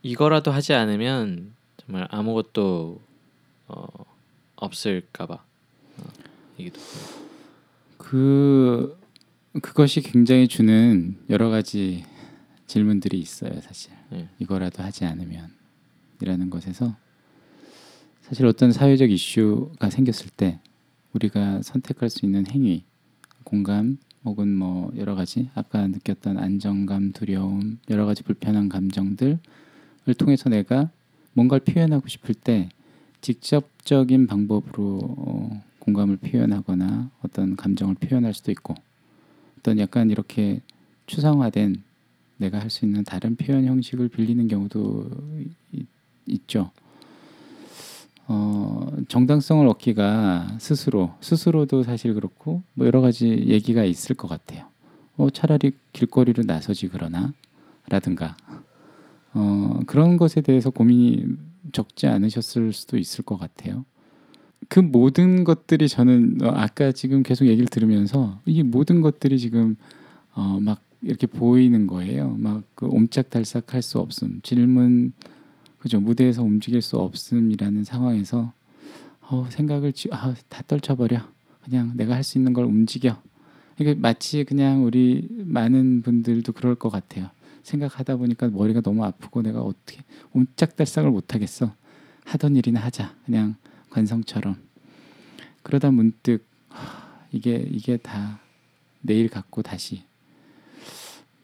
이거라도 하지 않으면 정말 아무것도 어, 없을까봐. 어, 이기도 하고. 그 그것이 굉장히 주는 여러 가지 질문들이 있어요, 사실. 예. 이거라도 하지 않으면 이라는 것에서 사실 어떤 사회적 이슈가 생겼을 때 우리가 선택할 수 있는 행위, 공감 혹은 뭐 여러 가지 아까 느꼈던 안정감, 두려움, 여러 가지 불편한 감정들을 통해서 내가 뭔가를 표현하고 싶을 때 직접적인 방법으로 어, 공감을 표현하거나 어떤 감정을 표현할 수도 있고 어떤 약간 이렇게 추상화된 내가 할 수 있는 다른 표현 형식을 빌리는 경우도 이- 있죠. 어, 정당성을 얻기가 스스로 스스로도 사실 그렇고 뭐 여러 가지 얘기가 있을 것 같아요. 어, 차라리 길거리로 나서지 그러나 라든가 어, 그런 것에 대해서 고민이 적지 않으셨을 수도 있을 것 같아요. 그 모든 것들이 저는 어, 아까 지금 계속 얘기를 들으면서 이 모든 것들이 지금 어, 막 이렇게 보이는 거예요. 막 그 옴짝달싹 할 수 없음, 질문 그죠 무대에서 움직일 수 없음이라는 상황에서 어, 생각을 지, 아, 다 떨쳐버려. 그냥 내가 할 수 있는 걸 움직여. 이게 마치 그냥 우리 많은 분들도 그럴 것 같아요. 생각하다 보니까 머리가 너무 아프고 내가 어떻게 옴짝달싹을 못 하겠어. 하던 일이나 하자. 그냥 관성처럼. 그러다 문득 하, 이게 이게 다 내일 갖고 다시.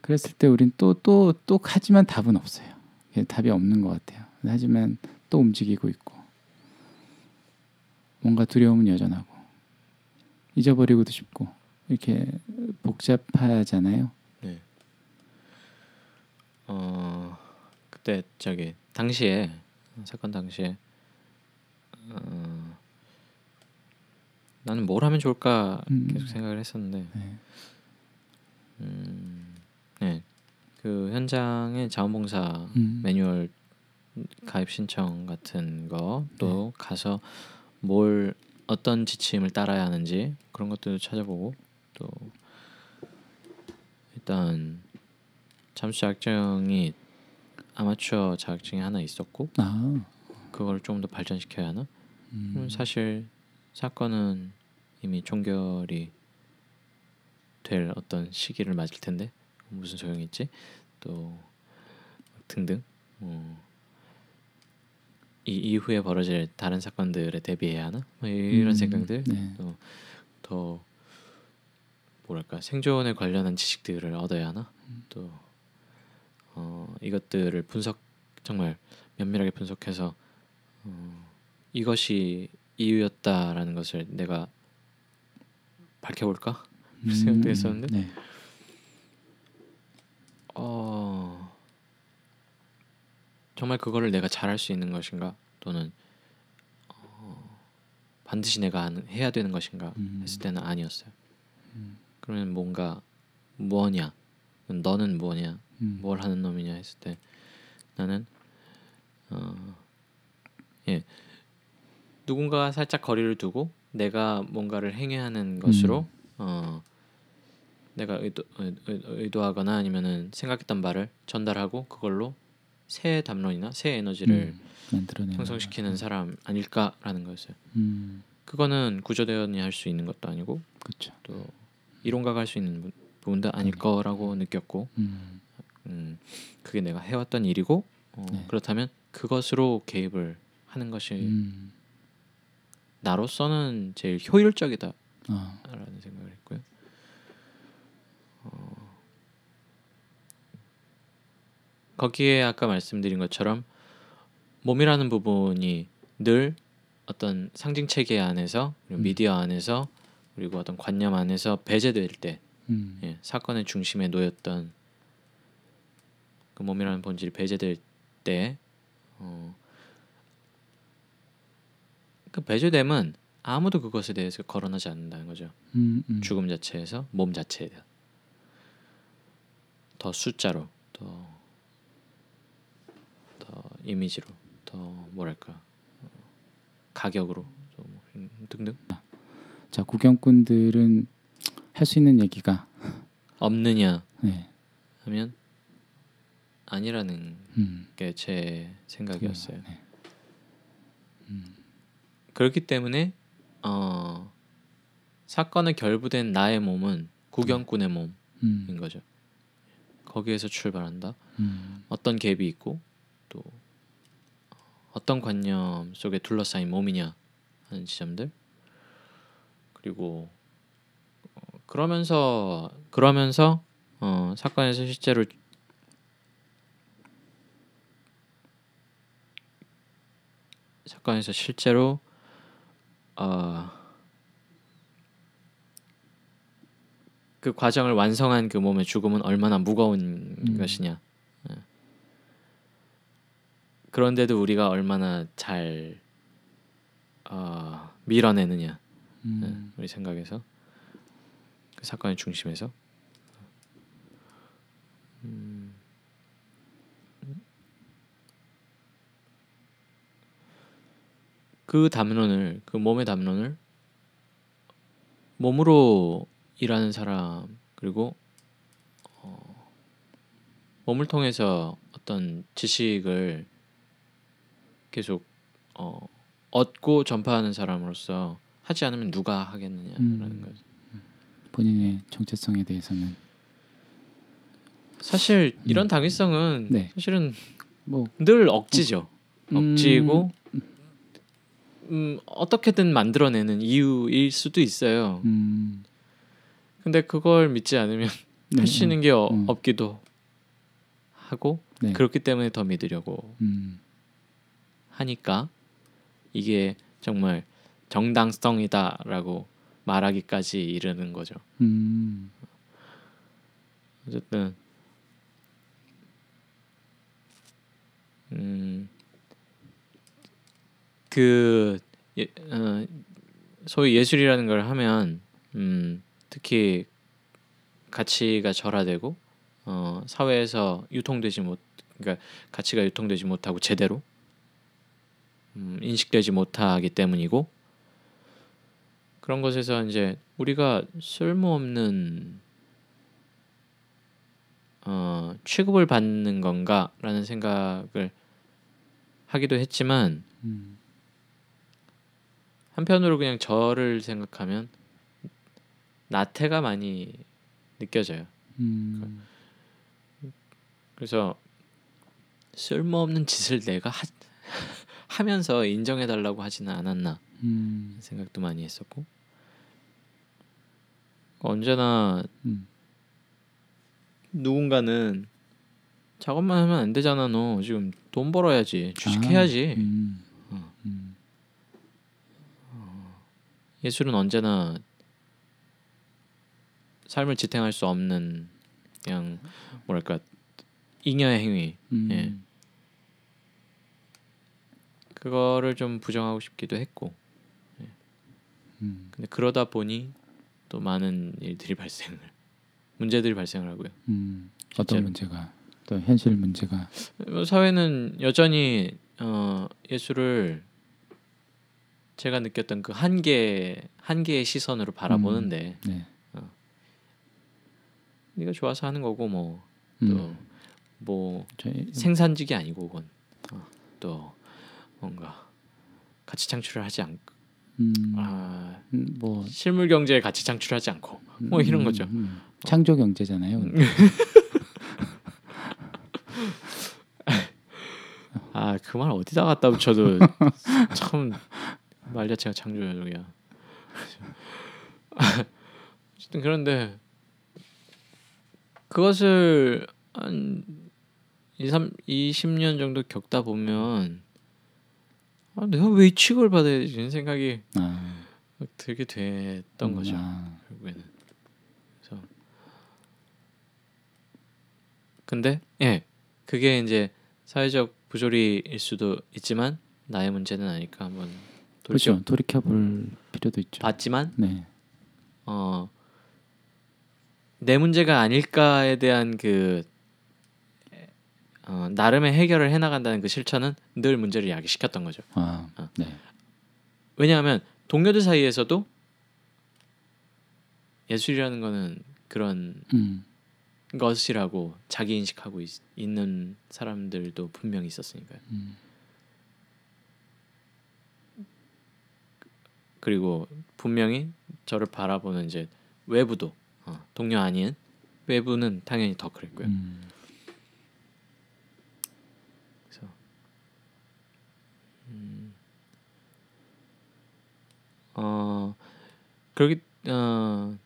그랬을 때 우린 또 또또 하지만 답은 없어요. 이게 답이 없는 것 같아요. 하지만 또 움직이고 있고 뭔가 두려움은 여전하고 잊어버리고도 싶고 이렇게 복잡하잖아요. 네. 어 그때 저기 당시에 사건 당시에 어, 나는 뭘 하면 좋을까 음. 계속 생각을 했었는데 네. 음, 네. 그 현장에 자원봉사 음. 매뉴얼 가입 신청 같은 거 네. 또 가서 뭘 어떤 지침을 따라야 하는지 그런 것들도 찾아보고 또 일단 잠수 자격증이 아마추어 자격증이 하나 있었고 아, 그걸 조금 더 발전시켜야 하나? 음, 음, 사실 사건은 이미 종결이 될 어떤 시기를 맞을 텐데 무슨 소용이 있지? 또 등등 어, 이 이후에 벌어질 다른 사건들에 대비해야 하나? 뭐 이런 음, 생각들 네. 더 뭐랄까 생존에 관련한 지식들을 얻어야 하나? 또 어, 이것들을 분석 정말 면밀하게 분석해서 어, 이것이 이유였다라는 것을 내가 밝혀볼까? 그 생각도 했었는데 네. 어, 정말 그거를 내가 잘할 수 있는 것인가 또는 어, 반드시 내가 해야 되는 것인가 음. 했을 때는 아니었어요. 그러면 뭔가 뭐냐? 너는 뭐냐? 음. 뭘 하는 놈이냐 했을 때 나는 어, 예 누군가가 살짝 거리를 두고 내가 뭔가를 행해야 하는 것으로 어, 내가 의도, 의- 의- 의도 하거나 아니면은 생각했던 말을 전달하고 그걸로 새 담론이나 새 에너지를 음, 형성시키는 사람 아닐까라는 거였어요. 음, 그거는 구조대원이 할 수 있는 것도 아니고 그렇죠. 또 이론가가 할 수 있는 부- 부분도 아닐 거라고 느꼈고 음, 음, 그게 내가 해왔던 일이고 어, 네. 그렇다면 그것으로 개입을 하는 것이 음, 나로서는 제일 효율적이다라는 어, 생각을 했고요. 어, 거기에 아까 말씀드린 것처럼 몸이라는 부분이 늘 어떤 상징 체계 안에서 그리고 음. 미디어 안에서 그리고 어떤 관념 안에서 배제될 때 음, 예, 사건의 중심에 놓였던 그 몸이라는 본질이 배제될 때, 어, 그 배제됨은 아무도 그것에 대해서 거론하지 않는다는 거죠. 음, 음, 죽음 자체에서 몸 자체에 대한. 더 숫자로, 더, 더 이미지로, 더 뭐랄까 어, 가격으로 음, 등등. 자 구경꾼들은 할 수 있는 얘기가 없느냐? 네, 하면 아니라는 음, 게제 생각이었어요. 네. 그렇기 때문에 어, 사건에 결부된 나의 몸은 구경꾼의 몸인 음, 거죠. 거기에서 출발한다. 음, 어떤 갭이 있고 또 어떤 관념 속에 둘러싸인 몸이냐 하는 지점들 그리고 어, 그러면서 그러면서 어, 사건에서 실제로 사건에서 실제로 어, 그 과정을 완성한 그 몸의 죽음은 얼마나 무거운 음. 것이냐. 예. 그런데도 우리가 얼마나 잘 어, 밀어내느냐. 예, 음, 우리 생각에서 그 사건의 중심에서. 음. 그 담론을 그 몸의 담론을 몸으로 일하는 사람 그리고 어, 몸을 통해서 어떤 지식을 계속 어, 얻고 전파하는 사람으로서 하지 않으면 누가 하겠느냐라는 음. 거죠. 본인의 정체성에 대해서는 사실 이런 당위성은 네. 사실은 뭐 늘 억지죠. 음, 억지고 음, 어떻게든 만들어내는 이유일 수도 있어요. 음, 근데 그걸 믿지 않으면 네, 할수 있는 게 어, 음. 없기도 하고 네. 그렇기 때문에 더 믿으려고 음, 하니까 이게 정말 정당성이다라고 말하기까지 이르는 거죠. 음, 어쨌든 음, 그 예, 어, 소위 예술이라는 걸 하면 음, 특히 가치가 절하되고 어, 사회에서 유통되지 못 그러니까 가치가 유통되지 못하고 제대로 음, 인식되지 못하기 때문이고 그런 것에서 이제 우리가 쓸모없는 어, 취급을 받는 건가라는 생각을 하기도 했지만 음. 한편으로 그냥 저를 생각하면 나태가 많이 느껴져요. 음. 그래서 쓸모없는 짓을 내가 하, 하면서 인정해 달라고 하지는 않았나 음. 생각도 많이 했었고 언제나 음. 누군가는 작업만 하면 안 되잖아 너 지금 돈 벌어야지 주식해야지 아. 음. 예술은 언제나 삶을 지탱할 수 없는 그냥 뭐랄까 잉여의 행위 음. 예. 그거를 좀 부정하고 싶기도 했고 음. 근데 그러다 보니 또 많은 일들이 발생을 문제들이 발생을 하고요. 음. 어떤 문제가 또 현실 문제가 뭐 사회는 여전히 어, 예술을 제가 느꼈던 그 한계 한계의 시선으로 바라보는데 네. 네가 좋아서 하는 거고 뭐또 음. 뭐 저희 생산직이 아니고 그건 어, 또 뭔가 가치 창출을 하지 않고 음. 아, 음, 뭐 실물 경제에 가치 창출하지 않고 뭐 이런 음, 거죠. 음. 창조 경제잖아요. 근데. 아그 말 어디다 갖다 붙여도 참 말 자체가 창조적이야. 어쨌든 그런데 그것을 한 2, 3, 20년 정도 겪다 보면 아, 내가 왜 이 취급을 받아야? 이런 생각이 아, 들게 됐던 음, 거죠. 아, 결국에는. 그래서 근데 예 그게 이제 사회적 부조리일 수도 있지만 나의 문제는 아니까 한번 돌이켜 그렇죠. 돌이켜 볼 필요도 있죠. 봤지만 네. 어 내 문제가 아닐까에 대한 그 어, 나름의 해결을 해나간다는 그 실천은 늘 문제를 야기시켰던 거죠. 아, 어. 네. 왜냐하면 동료들 사이에서도 예술이라는 거는 그런 음, 것이라고 자기 인식하고 있, 있는 사람들도 분명히 있었으니까요. 음, 그리고 분명히 저를 바라보는 이제 외부도 어, 동료 아닌 외부는 당연히 더 그랬고요. 음, 그래서 음, 어 그렇기 어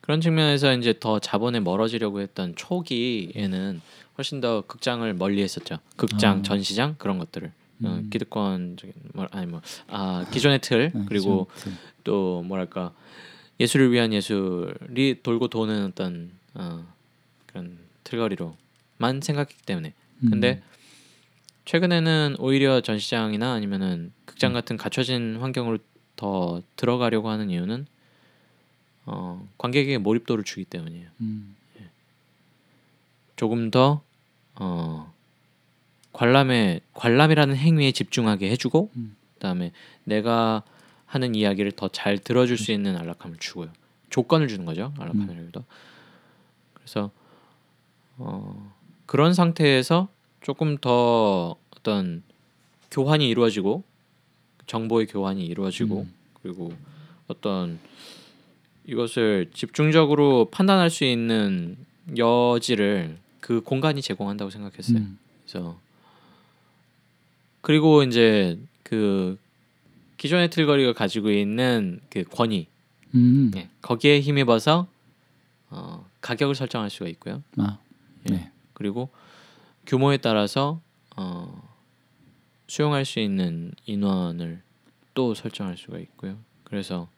그런 측면에서 이제 더 자본에 멀어지려고 했던 초기에는 훨씬 더 극장을 멀리 했었죠. 극장, 아. 전시장 그런 것들을 어, 음. 기득권적인 뭐 아니 뭐아 기존의 틀 아, 그리고 좀, 또 뭐랄까 예술을 위한 예술이 돌고 도는 어떤 어, 그런 틀거리로만 생각했기 때문에 음, 근데 최근에는 오히려 전시장이나 아니면은 음. 극장 같은 갖춰진 환경으로 더 들어가려고 하는 이유는 어, 관객에게 몰입도를 주기 때문이에요. 음, 조금 더 어, 관람에 관람이라는 행위에 집중하게 해주고 음. 그다음에 내가 하는 이야기를 더 잘 들어줄 수 있는 안락함을 주고요. 조건을 주는 거죠. 안락함이라기도. 그래서 어, 그런 상태에서 조금 더 어떤 교환이 이루어지고 정보의 교환이 이루어지고 음. 그리고 어떤 이것을 집중적으로 판단할 수 있는 여지를 그 공간이 제공한다고 생각했어요. 음, 그래서 그리고 이제 그 기존의 틀거리가 가지고 있는 그 권위 음, 예, 거기에 힘입어서 어, 가격을 설정할 수가 있고요. 아, 예. 네. 그리고 규모에 따라서 어, 수용할 수 있는 인원을 또 설정할 수가 있고요. 그래서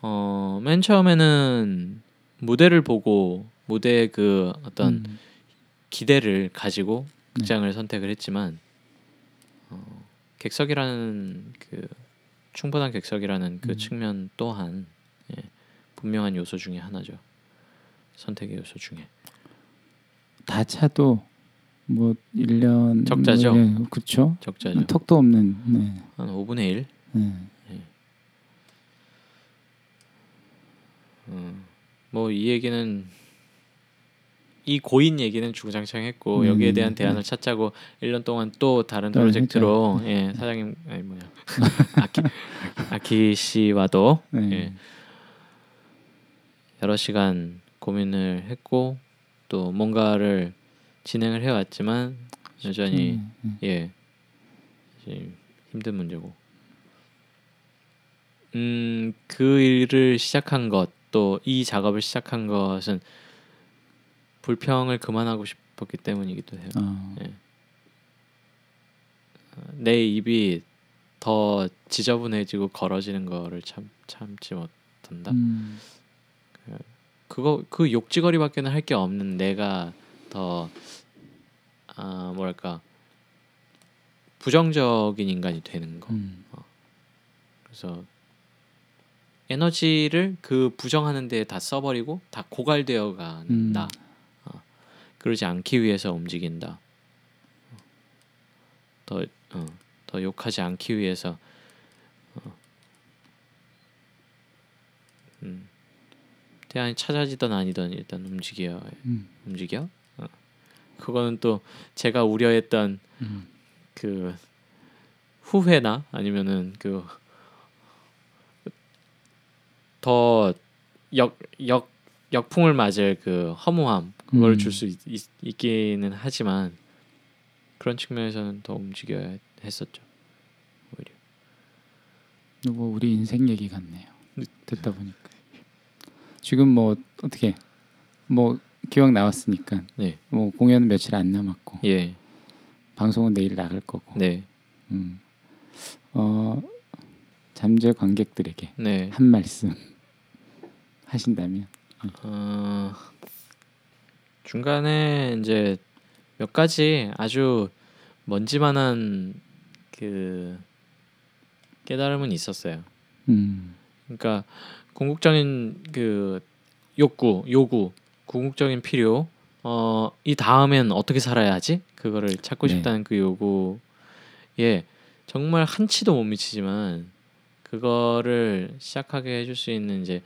어, 맨 처음에는 무대를 보고 무대의 그 어떤 음, 기대를 가지고 네. 극장을 선택을 했지만 어, 객석이라는 그 충분한 객석이라는 그 음. 측면 또한 예, 분명한 요소 중에 하나죠. 선택의 요소 중에 다 차도 뭐 1년 적자죠. 뭐, 예, 그렇죠. 적자죠. 턱도 없는 네. 한 5분의 1. 네. 음. 뭐이 얘기는 이 고인 얘기는 주구장창 했고 음, 여기에 대한 네. 대안을 찾자고 1년 동안 또 다른 또 프로젝트로 예, 사장님 아니 뭐냐 아키 아키 씨와도 네. 예. 여러 시간 고민을 했고 또 뭔가를 진행을 해왔지만 여전히 음, 음. 예 힘든 문제고 음그 일을 시작한 것 또 이 작업을 시작한 것은 불평을 그만하고 싶었기 때문이기도 해요. 어, 예. 어, 내 입이 더 지저분해지고 걸어지는 거를 참 참지 못한다. 음, 그거 그 욕지거리밖에는 할 게 없는 내가 더 아, 뭐랄까 부정적인 인간이 되는 거. 음, 그래서 에너지를 그 부정하는 데에 다 써버리고 다 고갈되어 간다. 음. 어, 그러지 않기 위해서 움직인다. 더, 어, 더 욕하지 않기 위해서. 어. 음. 대안이 찾아지든 아니든 일단 움직여 음, 움직여. 어. 그거는 또 제가 우려했던 음. 그 후회나 아니면은 그 더 역 역 역풍을 맞을 그 허무함 그걸 음. 줄수 있기는 하지만 그런 측면에서는 더 움직여야 했었죠. 오히려. 뭐 우리 인생 얘기 같네요. 듣다 보니까 지금 뭐 어떻게 뭐 기왕 나왔으니까 네. 뭐 공연 며칠 안 남았고 예. 방송은 내일 나갈 거고 네. 음. 어 잠재 관객들에게 네. 한 말씀 하신다면 어, 중간에 이제 몇 가지 아주 먼지만한 그 깨달음은 있었어요. 음, 그러니까 궁극적인 그 욕구, 요구, 궁극적인 필요, 어, 이 다음엔 어떻게 살아야 하지? 그거를 찾고 네. 싶다는 그 요구에 정말 한치도 못 미치지만 그거를 시작하게 해줄 수 있는 이제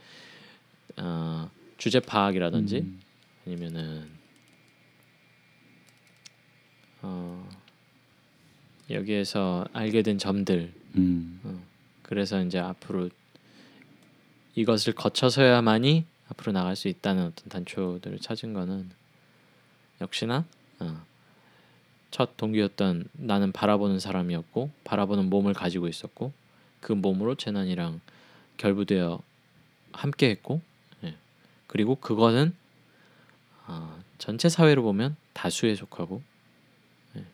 어, 주제 파악이라든지 음, 아니면은 어, 여기에서 알게 된 점들 음, 그래서 이제 앞으로 이것을 거쳐서야만이 앞으로 나갈 수 있다는 어떤 단초들을 찾은 거는 역시나 어, 첫 동기였던 나는 바라보는 사람이었고 바라보는 몸을 가지고 있었고 그 몸으로 재난이랑 결부되어 함께했고 예. 그리고 그거는 어, 전체 사회로 보면 다수에 속하고 예.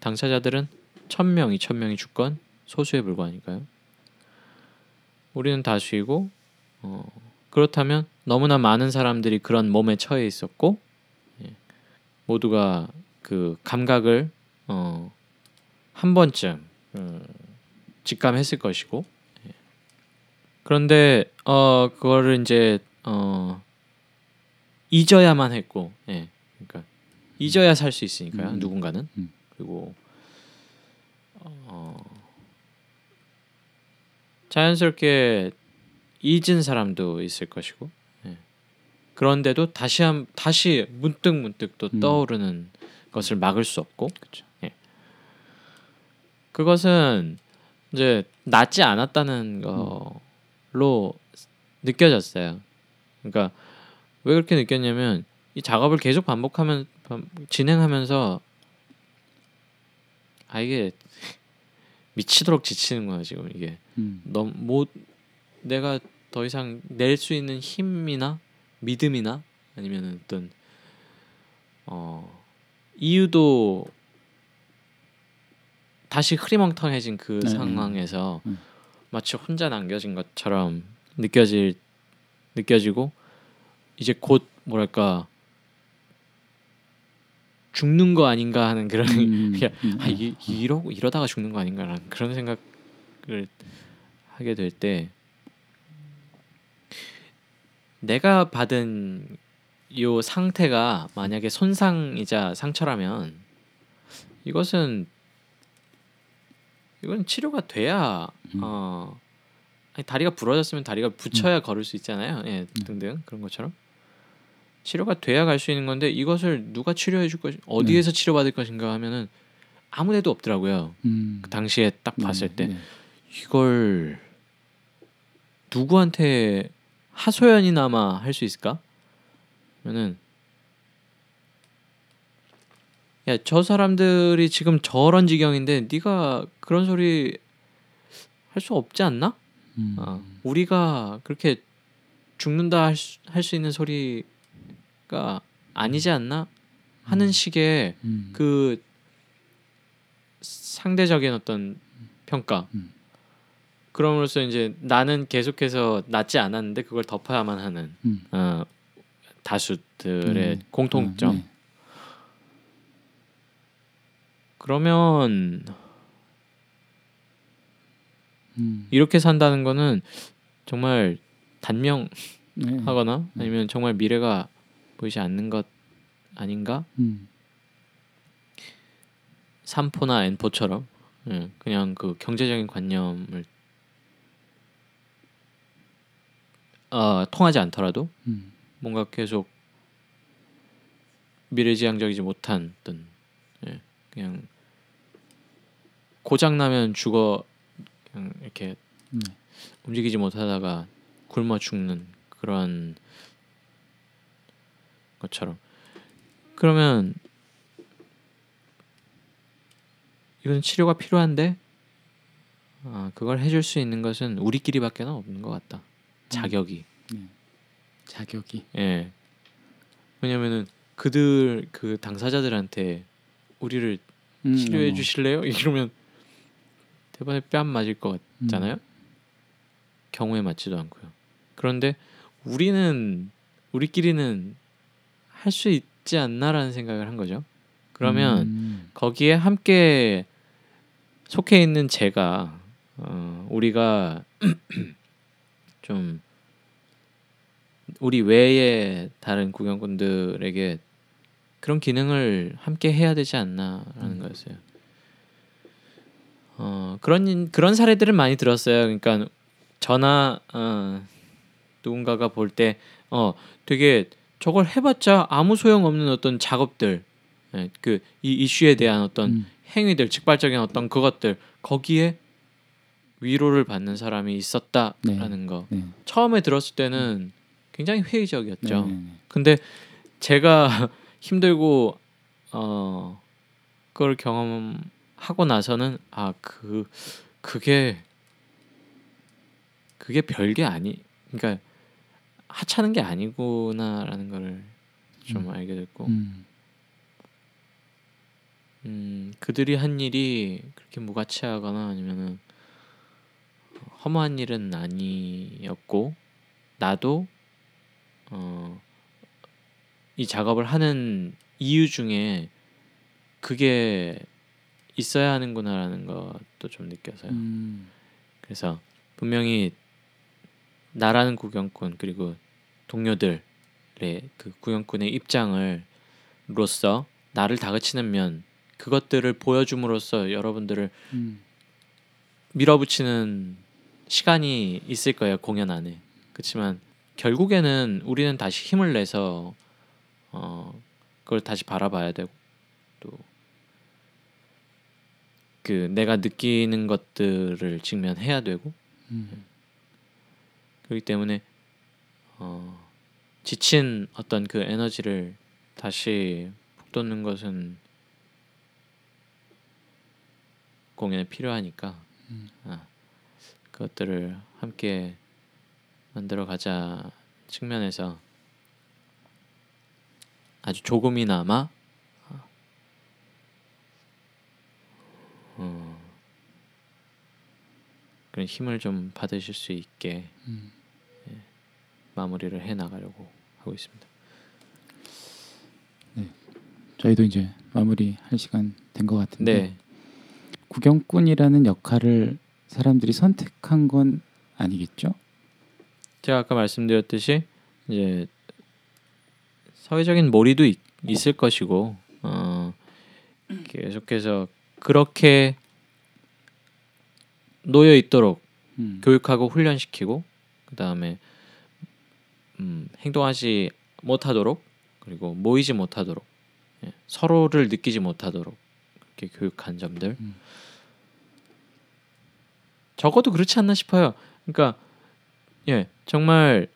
당사자들은 천 명, 이천 명이 죽건 소수에 불과하니까요. 우리는 다수이고 어, 그렇다면 너무나 많은 사람들이 그런 몸에 처해 있었고 예, 모두가 그 감각을 어, 한 번쯤 음, 직감했을 것이고 예. 그런데 어 그거를 이제 어 잊어야만 했고 예 그러니까 잊어야 살 수 있으니까요 음. 누군가는 음. 그리고 어 자연스럽게 잊은 사람도 있을 것이고 예. 그런데도 다시 한 다시 문득 문득 또 음. 떠오르는 것을 막을 수 없고 그쵸. 예. 그것은 이제 낫지 않았다는 걸로 느껴졌어요. 그러니까 왜 그렇게 느꼈냐면 이 작업을 계속 반복하면 반- 진행하면서 아 이게 미치도록 지치는 거야 지금 이게. 음, 너무 못 내가 더 이상 낼 수 있는 힘이나 믿음이나 아니면 어떤 어 이유도 다시 흐리멍텅해진 그 네, 상황에서 음. 마치 혼자 남겨진 것처럼 느껴질 느껴지고 이제 곧 뭐랄까 죽는 거 아닌가 하는 그런 음, 그냥 음, 아 이, 이러고 이러다가 죽는 거 아닌가라는 그런 생각을 하게 될 때 내가 받은 요 상태가 만약에 손상이자 상처라면 이것은 이건 치료가 돼야 음. 어 아니, 다리가 부러졌으면 다리가 붙여야 걸을 수 있잖아요. 예, 등등 그런 것처럼 치료가 돼야 갈 수 있는 건데 이것을 누가 치료해 줄 것이 어디에서 치료받을 것인가 하면은 아무 데도 없더라고요. 음. 그 당시에 딱 네, 봤을 때 네. 이걸 누구한테 하소연이나마 할 수 있을까? 그러면은 야 저 사람들이 지금 저런 지경인데 네가 그런 소리 할 수 없지 않나? 음. 어, 우리가 그렇게 죽는다 할 수 있는 소리 가 아니지 않나 하는 식의 음. 그 상대적인 어떤 평가 음. 그럼으로써 이제 나는 계속해서 낫지 않았는데 그걸 덮어야만 하는 음. 어, 다수들의 음. 공통점 아, 네. 그러면 음. 이렇게 산다는 거는 정말 단명하거나 네. 아니면 정말 미래가 보이지 않는 것 아닌가 음. 삼포나 엔포처럼 예, 그냥 그 경제적인 관념을 어, 통하지 않더라도 음. 뭔가 계속 미래지향적이지 못한 어떤 예, 그냥 고장 나면 죽어 그냥 이렇게 네. 움직이지 못하다가 굶어 죽는 그런 것처럼 그러면 이건 치료가 필요한데 아, 그걸 해줄 수 있는 것은 우리끼리밖에 없는 것 같다. 자격이. 자격이. 예. 왜냐면은 그들 그 당사자들한테 우리를 음, 치료해 어. 주실래요? 이러면 대번에 뺨 맞을 것 같잖아요. 음. 경우에 맞지도 않고요. 그런데 우리는 우리끼리는 할 수 있지 않나라는 생각을 한 거죠. 그러면 음. 거기에 함께 속해 있는 제가 어, 우리가 좀 우리 외의 다른 구경꾼들에게 그런 기능을 함께 해야 되지 않나라는 음. 거였어요. 어 그런 그런 사례들은 많이 들었어요. 그러니까 저나 어, 누군가가 볼 때 어 되게 저걸 해봤자 아무 소용 없는 어떤 작업들, 예, 그이 이슈에 대한 어떤 음. 행위들, 직발적인 어떤 그것들 거기에 위로를 받는 사람이 있었다라는 거 네. 처음에 들었을 때는 굉장히 회의적이었죠. 네, 네, 네. 근데 제가 힘들고 어 그걸 경험하고 나서는 아 그 그게 그게 별게 아니 그러니까 하찮은 게 아니구나라는 거를 좀 음. 알게 됐고 음. 음, 그들이 한 일이 그렇게 무가치하거나 아니면은 허무한 일은 아니었고 나도 어, 이 작업을 하는 이유 중에 그게 있어야 하는구나라는 것도 좀 느껴서요. 음. 그래서 분명히 나라는 구경꾼 그리고 동료들의 그 구경꾼의 입장을 로서 나를 다그치는 면 그것들을 보여줌으로써 여러분들을 음. 밀어붙이는 시간이 있을 거예요 공연 안에 그렇지만 결국에는 우리는 다시 힘을 내서 어 그걸 다시 바라봐야 되고 또 그 내가 느끼는 것들을 직면해야 되고 음. 그렇기 때문에 어 지친 어떤 그 에너지를 다시 북돋는 것은 공연에 필요하니까 음. 아, 그것들을 함께 만들어 가자 측면에서 아주 조금이나마 어, 그런 힘을 좀 받으실 수 있게 음. 마무리를 해 나가려고 하고 있습니다. 저희도 이제 마무리할 시간 된 것 같은데 네, 구경꾼이라는 역할을 사람들이 선택한 건 아니겠죠? 제가 아까 말씀드렸듯이 이제 사회적인 몰이도 있, 있을 것이고 어, 계속해서 그렇게 놓여 있도록 음. 교육하고 훈련시키고 그 다음에 음, 행동하지 못하도록 그리고 모이지 못하도록 예, 서로를 느끼지 못하도록 이렇게 교육한 점들 음. 적어도 그렇지 않나 싶어요. 그러니까 예 정말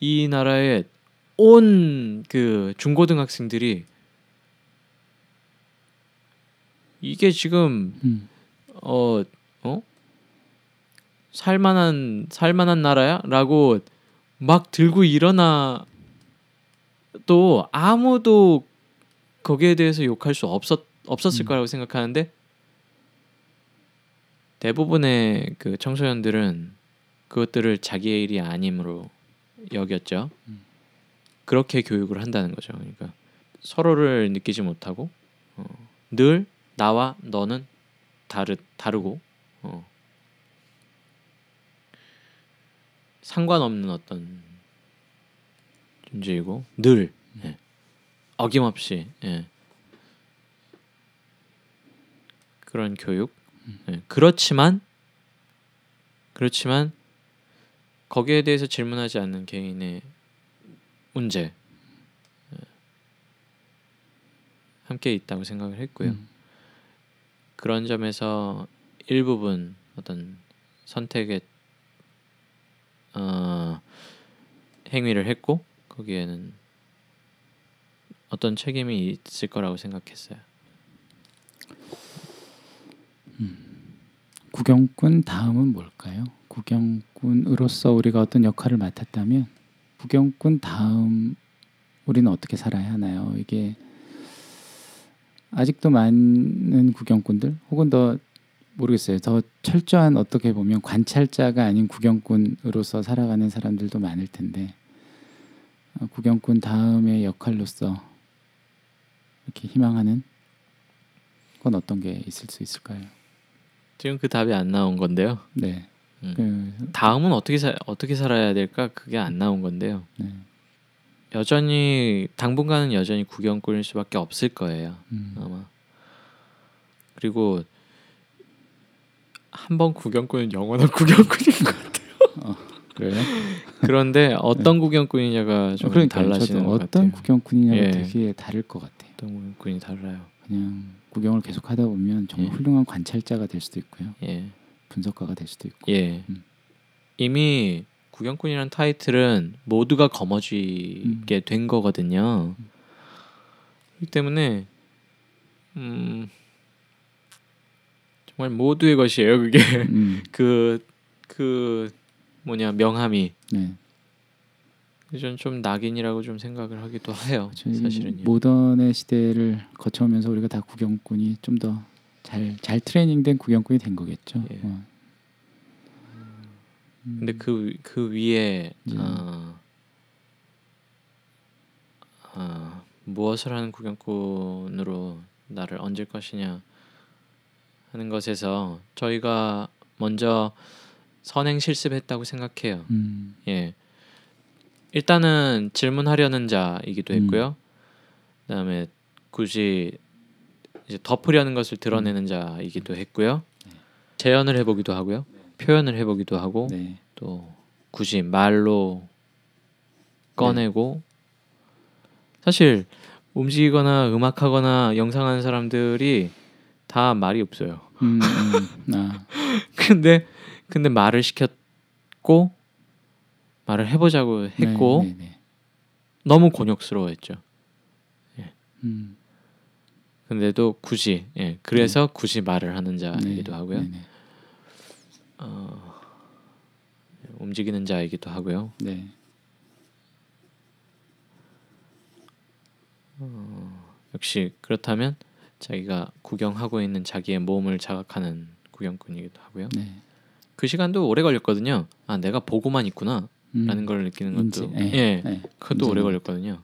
이 나라의 온 그 중고등학생들이 이게 지금 음. 어, 어? 살만한 살만한 나라야?라고 막 들고 일어나 또 아무도 거기에 대해서 욕할 수 없었 없었을 음. 거라고 생각하는데 대부분의 그 청소년들은 그것들을 자기의 일이 아님으로 여겼죠. 음. 그렇게 교육을 한다는 거죠. 그러니까 서로를 느끼지 못하고 어, 늘 나와 너는 다르 다르고 어. 상관없는 어떤 존재이고 늘 예. 어김없이 예. 그런 교육 예. 그렇지만 그렇지만 거기에 대해서 질문하지 않는 개인의 문제 예. 함께 있다고 생각을 했고요. 음. 그런 점에서 일부분 어떤 선택의 어, 행위를 했고 거기에는 어떤 책임이 있을 거라고 생각했어요. 구경꾼 다음은 뭘까요? 구경꾼으로서 우리가 어떤 역할을 맡았다면 구경꾼 다음 우리는 어떻게 살아야 하나요? 이게 아직도 많은 구경꾼들 혹은 더 모르겠어요. 더 철저한 어떻게 보면 관찰자가 아닌 구경꾼으로서 살아가는 사람들도 많을 텐데 어, 구경꾼 다음의 역할로서 이렇게 희망하는 건 어떤 게 있을 수 있을까요? 지금 그 답이 안 나온 건데요. 네. 음. 그, 다음은 어떻게 사, 어떻게 살아야 될까? 그게 안 나온 건데요. 네. 여전히 당분간은 여전히 구경꾼일 수밖에 없을 거예요. 음. 아마 그리고 한 번 구경꾼은 영원한 구경꾼인 것 같아요. 그래요? 그런데 어떤 구경꾼이냐가 좀 그러니까 달라지는 것 어떤 같아요. 구경꾼이냐가 예. 되게 다를 것 같아요. 어떤 구경꾼이 달라요. 그냥 구경을 계속 하다 보면 정말 예. 훌륭한 관찰자가 될 수도 있고요. 예, 분석가가 될 수도 있고. 예. 음. 이미 구경꾼이라는 타이틀은 모두가 거머쥐게 음. 된 거거든요. 그렇기 때문에 음, 정말 모두의 것이에요. 그게 음, 그그 뭐냐 명함이 네. 저는 좀 낙인이라고 좀 생각을 하기도 해요. 저희 사실은요. 모던의 시대를 거쳐오면서 우리가 다 구경꾼이 좀 더 잘잘 트레이닝된 구경꾼이 된 거겠죠. 예. 어. 음, 근데 그그 위에 예. 어, 어, 무엇을 하는 구경꾼으로 나를 얹을 것이냐 하는 것에서 저희가 먼저 선행 실습했다고 생각해요. 음, 예. 일단은 질문하려는 자이기도 음. 했고요. 그다음에 굳이 이제 덮으려는 것을 드러내는 자이기도 했고요. 재연을 해보기도 하고요. 표현을 해보기도 하고 네. 또 굳이 말로 꺼내고 사실 움직이거나 음악하거나 영상하는 사람들이 다 말이 없어요. 음, 음, 아, 근데 근데 말을 시켰고 말을 해보자고 했고 네, 네, 네. 너무 곤욕스러워했죠. 음, 근데도 굳이 예 그래서 굳이 말을 하는 자이기도 네, 하고요. 네, 네. 어, 움직이는 자이기도 하고요. 네. 역시 그렇다면 자기가 구경하고 있는 자기의 몸을 자각하는 구경꾼이기도 하고요. 네. 그 시간도 오래 걸렸거든요. 아 내가 보고만 있구나라는 음, 걸 느끼는 인지, 것도 예, 예, 예. 그것도 오래 걸렸거든요.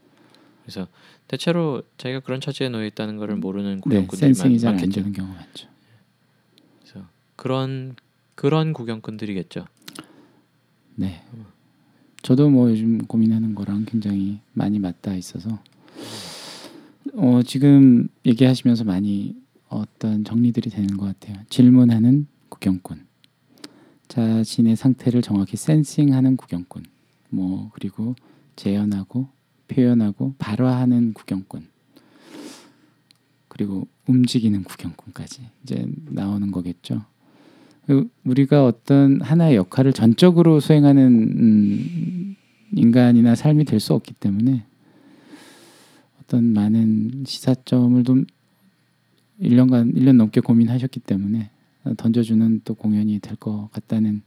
그래서 대체로 자기가 그런 처지에 놓여 있다는 것을 모르는 네, 구경꾼들이 안 많겠죠. 경우가 많죠. 그래서 그런 그런 구경꾼들이겠죠. 네. 저도 뭐 요즘 고민하는 거랑 굉장히 많이 맞닿아 있어서 어, 지금 얘기하시면서 많이 어떤 정리들이 되는 것 같아요. 질문하는 구경꾼, 자신의 상태를 정확히 센싱하는 구경꾼. 뭐 그리고 재현하고 표현하고 발화하는 구경꾼. 그리고 움직이는 구경꾼까지 이제 나오는 거겠죠. 그 우리가 어떤 하나의 역할을 전적으로 수행하는 음, 인간이나 삶이 될 수 없기 때문에 어떤 많은 시사점을 좀 1년간 1년 넘게 고민하셨기 때문에 던져주는 또 공연이 될 것 같다는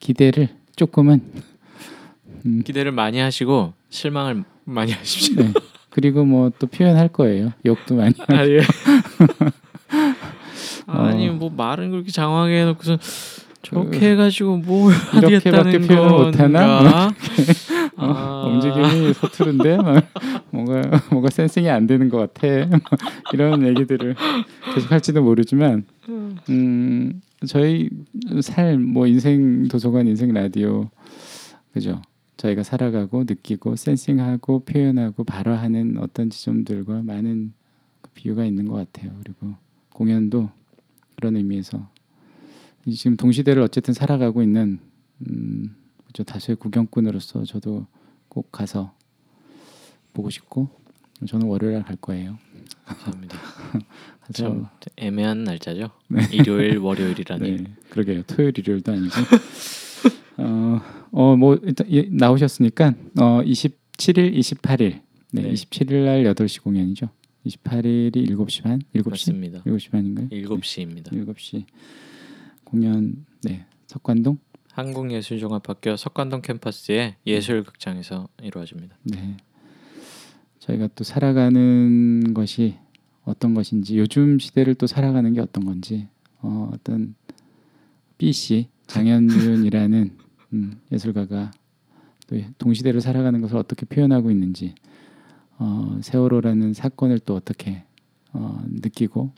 기대를 조금은 음, 기대를 많이 하시고 실망을 많이 하십시오. 네. 그리고 뭐 또 표현할 거예요. 욕도 많이. 아, 예. 어. 아니 뭐 말은 그렇게 장황하게 해놓고서 저렇게 그, 해가지고 뭐 이렇게밖에 표현을 못하나? 어, 아. 움직임이 서투른데 막 뭔가 뭔가 센싱이 안 되는 것 같아. 이런 얘기들을 계속 할지도 모르지만 음, 저희 삶뭐 인생 도서관 인생 라디오 그죠? 저희가 살아가고 느끼고 센싱하고 표현하고 발화하는 어떤 지점들과 많은 그 비유가 있는 것 같아요. 그리고 공연도 그런 의미에서 이 지금 동시대를 어쨌든 살아가고 있는 음, 그죠? 다수의 구경꾼으로서 저도 꼭 가서 보고 싶고 저는 월요일 갈 거예요. 감사합니다. 참 애매한 날짜죠. 네. 일요일, 월요일이라니. 네, 그러게요. 토요일 일요일도 아니고. 어, 어, 뭐 일단 예, 나오셨으니까 어, 27일, 28일. 네, 네. 27일 날 8시 공연이죠. 28일이 7시 반? 7시? 맞습니다. 7시 반인가요? 7시입니다. 네, 7시 공연 네. 석관동? 한국예술종합학교 석관동 캠퍼스의 예술극장에서 이루어집니다. 네. 저희가 또 살아가는 것이 어떤 것인지 요즘 시대를 또 살아가는 게 어떤 건지 어, 어떤 B 씨 장현윤이라는 음, 예술가가 또 동시대를 살아가는 것을 어떻게 표현하고 있는지 어, 세월호라는 사건을 또 어떻게 어, 느끼고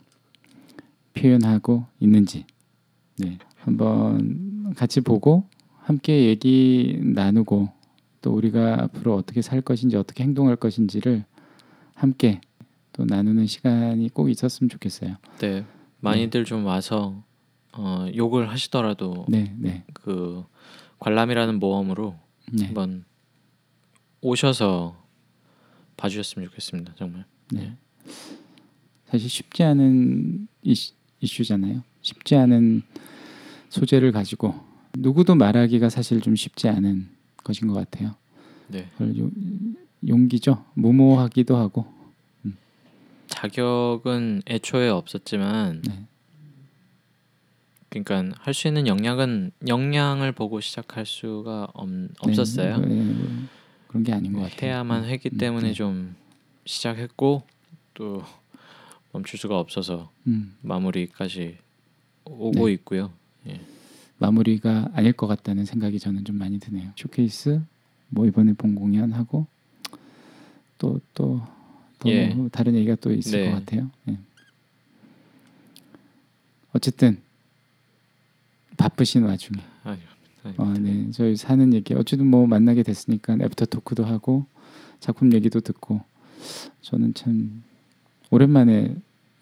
표현하고 있는지 네, 한번 같이 보고 함께 얘기 나누고 또 우리가 앞으로 어떻게 살 것인지 어떻게 행동할 것인지를 함께 또 나누는 시간이 꼭 있었으면 좋겠어요. 네, 많이들 좀 와서 어, 욕을 하시더라도 네, 네, 그 관람이라는 모험으로 네, 한번 오셔서 봐주셨으면 좋겠습니다. 정말. 네. 사실 쉽지 않은 이슈, 이슈잖아요. 쉽지 않은 소재를 가지고 누구도 말하기가 사실 좀 쉽지 않은 것인 것 같아요. 네, 용기죠. 무모하기도 하고. 자격은 애초에 없었지만, 네. 그러니까 할 수 있는 역량은 역량을 보고 시작할 수가 없, 없었어요. 네, 네, 네. 그런 게 아닌 것 같아요. 해야만 했기 음, 때문에 네. 좀 시작했고 또 멈출 수가 없어서 음, 마무리까지 오고 네. 있고요. 마무리가 아닐 것 같다는 생각이 저는 좀 많이 드네요. 쇼케이스 뭐 이번에 본 공연하고 또 또또 예. 다른 얘기가 또 있을 네. 것 같아요. 예. 어쨌든 바쁘신 와중에 어, 네, 저희 사는 얘기 어쨌든 뭐 만나게 됐으니까 애프터 토크도 하고 작품 얘기도 듣고 저는 참 오랜만에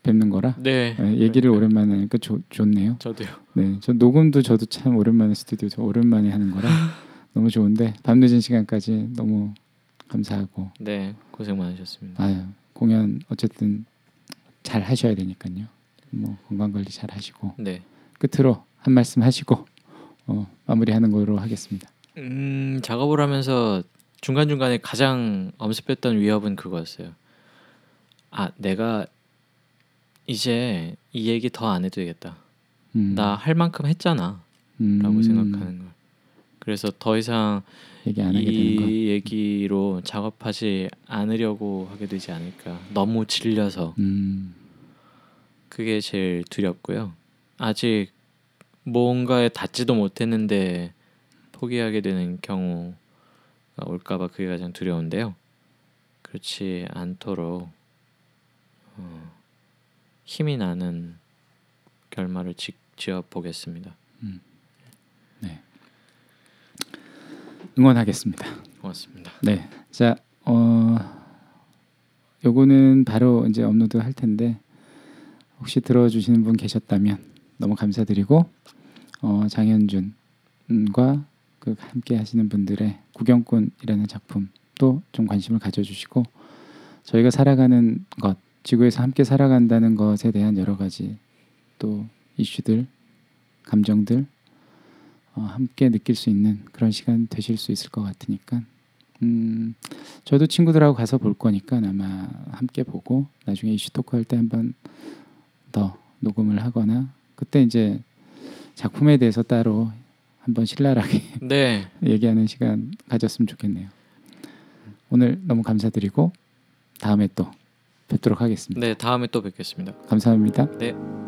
뵙는 거라 네, 예, 얘기를 오랜만에 하니까 좋- 좋네요. 저도요. 네, 저 녹음도 저도 참 오랜만에 스튜디오에서 오랜만에 하는 거라 너무 좋은데 밤늦은 시간까지 너무 감사하고 네, 고생 많으셨습니다. 아유 공연 어쨌든 잘 하셔야 되니까요. 뭐 건강 관리 잘 하시고 네, 끝으로 한 말씀 하시고 어, 마무리하는 걸로 하겠습니다. 음, 작업을 하면서 중간 중간에 가장 엄습했던 위협은 그거였어요. 아, 내가 이제 이 얘기 더 안 해도 되겠다. 음, 나할 만큼 했잖아라고 음, 생각하는 걸. 그래서 더 이상 얘기. 이 얘기로 작업하지 않으려고 하게 되지 않을까. 너무 질려서 음, 그게 제일 두렵고요. 아직 뭔가에 닿지도 못했는데 포기하게 되는 경우가 올까봐 그게 가장 두려운데요. 그렇지 않도록 어, 힘이 나는 결말을 지, 지어 보겠습니다. 응원하겠습니다. 고맙습니다. 네, 자, 어, 요거는 바로 이제 업로드 할 텐데 혹시 들어주시는 분 계셨다면 너무 감사드리고 어, 장현준 작품과 그 함께 하시는 분들의 구경꾼이라는 작품도 좀 관심을 가져주시고 저희가 살아가는 것, 지구에서 함께 살아간다는 것에 대한 여러 가지 또 이슈들, 감정들 어, 함께 느낄 수 있는 그런 시간 되실 수 있을 것 같으니까 음, 저도 친구들하고 가서 볼 거니까 아마 함께 보고 나중에 이슈 토크 할 때 한번 더 녹음을 하거나 그때 이제 작품에 대해서 따로 한번 신랄하게 네. 얘기하는 시간 가졌으면 좋겠네요. 오늘 너무 감사드리고 다음에 또 뵙도록 하겠습니다. 네, 다음에 또 뵙겠습니다. 감사합니다. 네.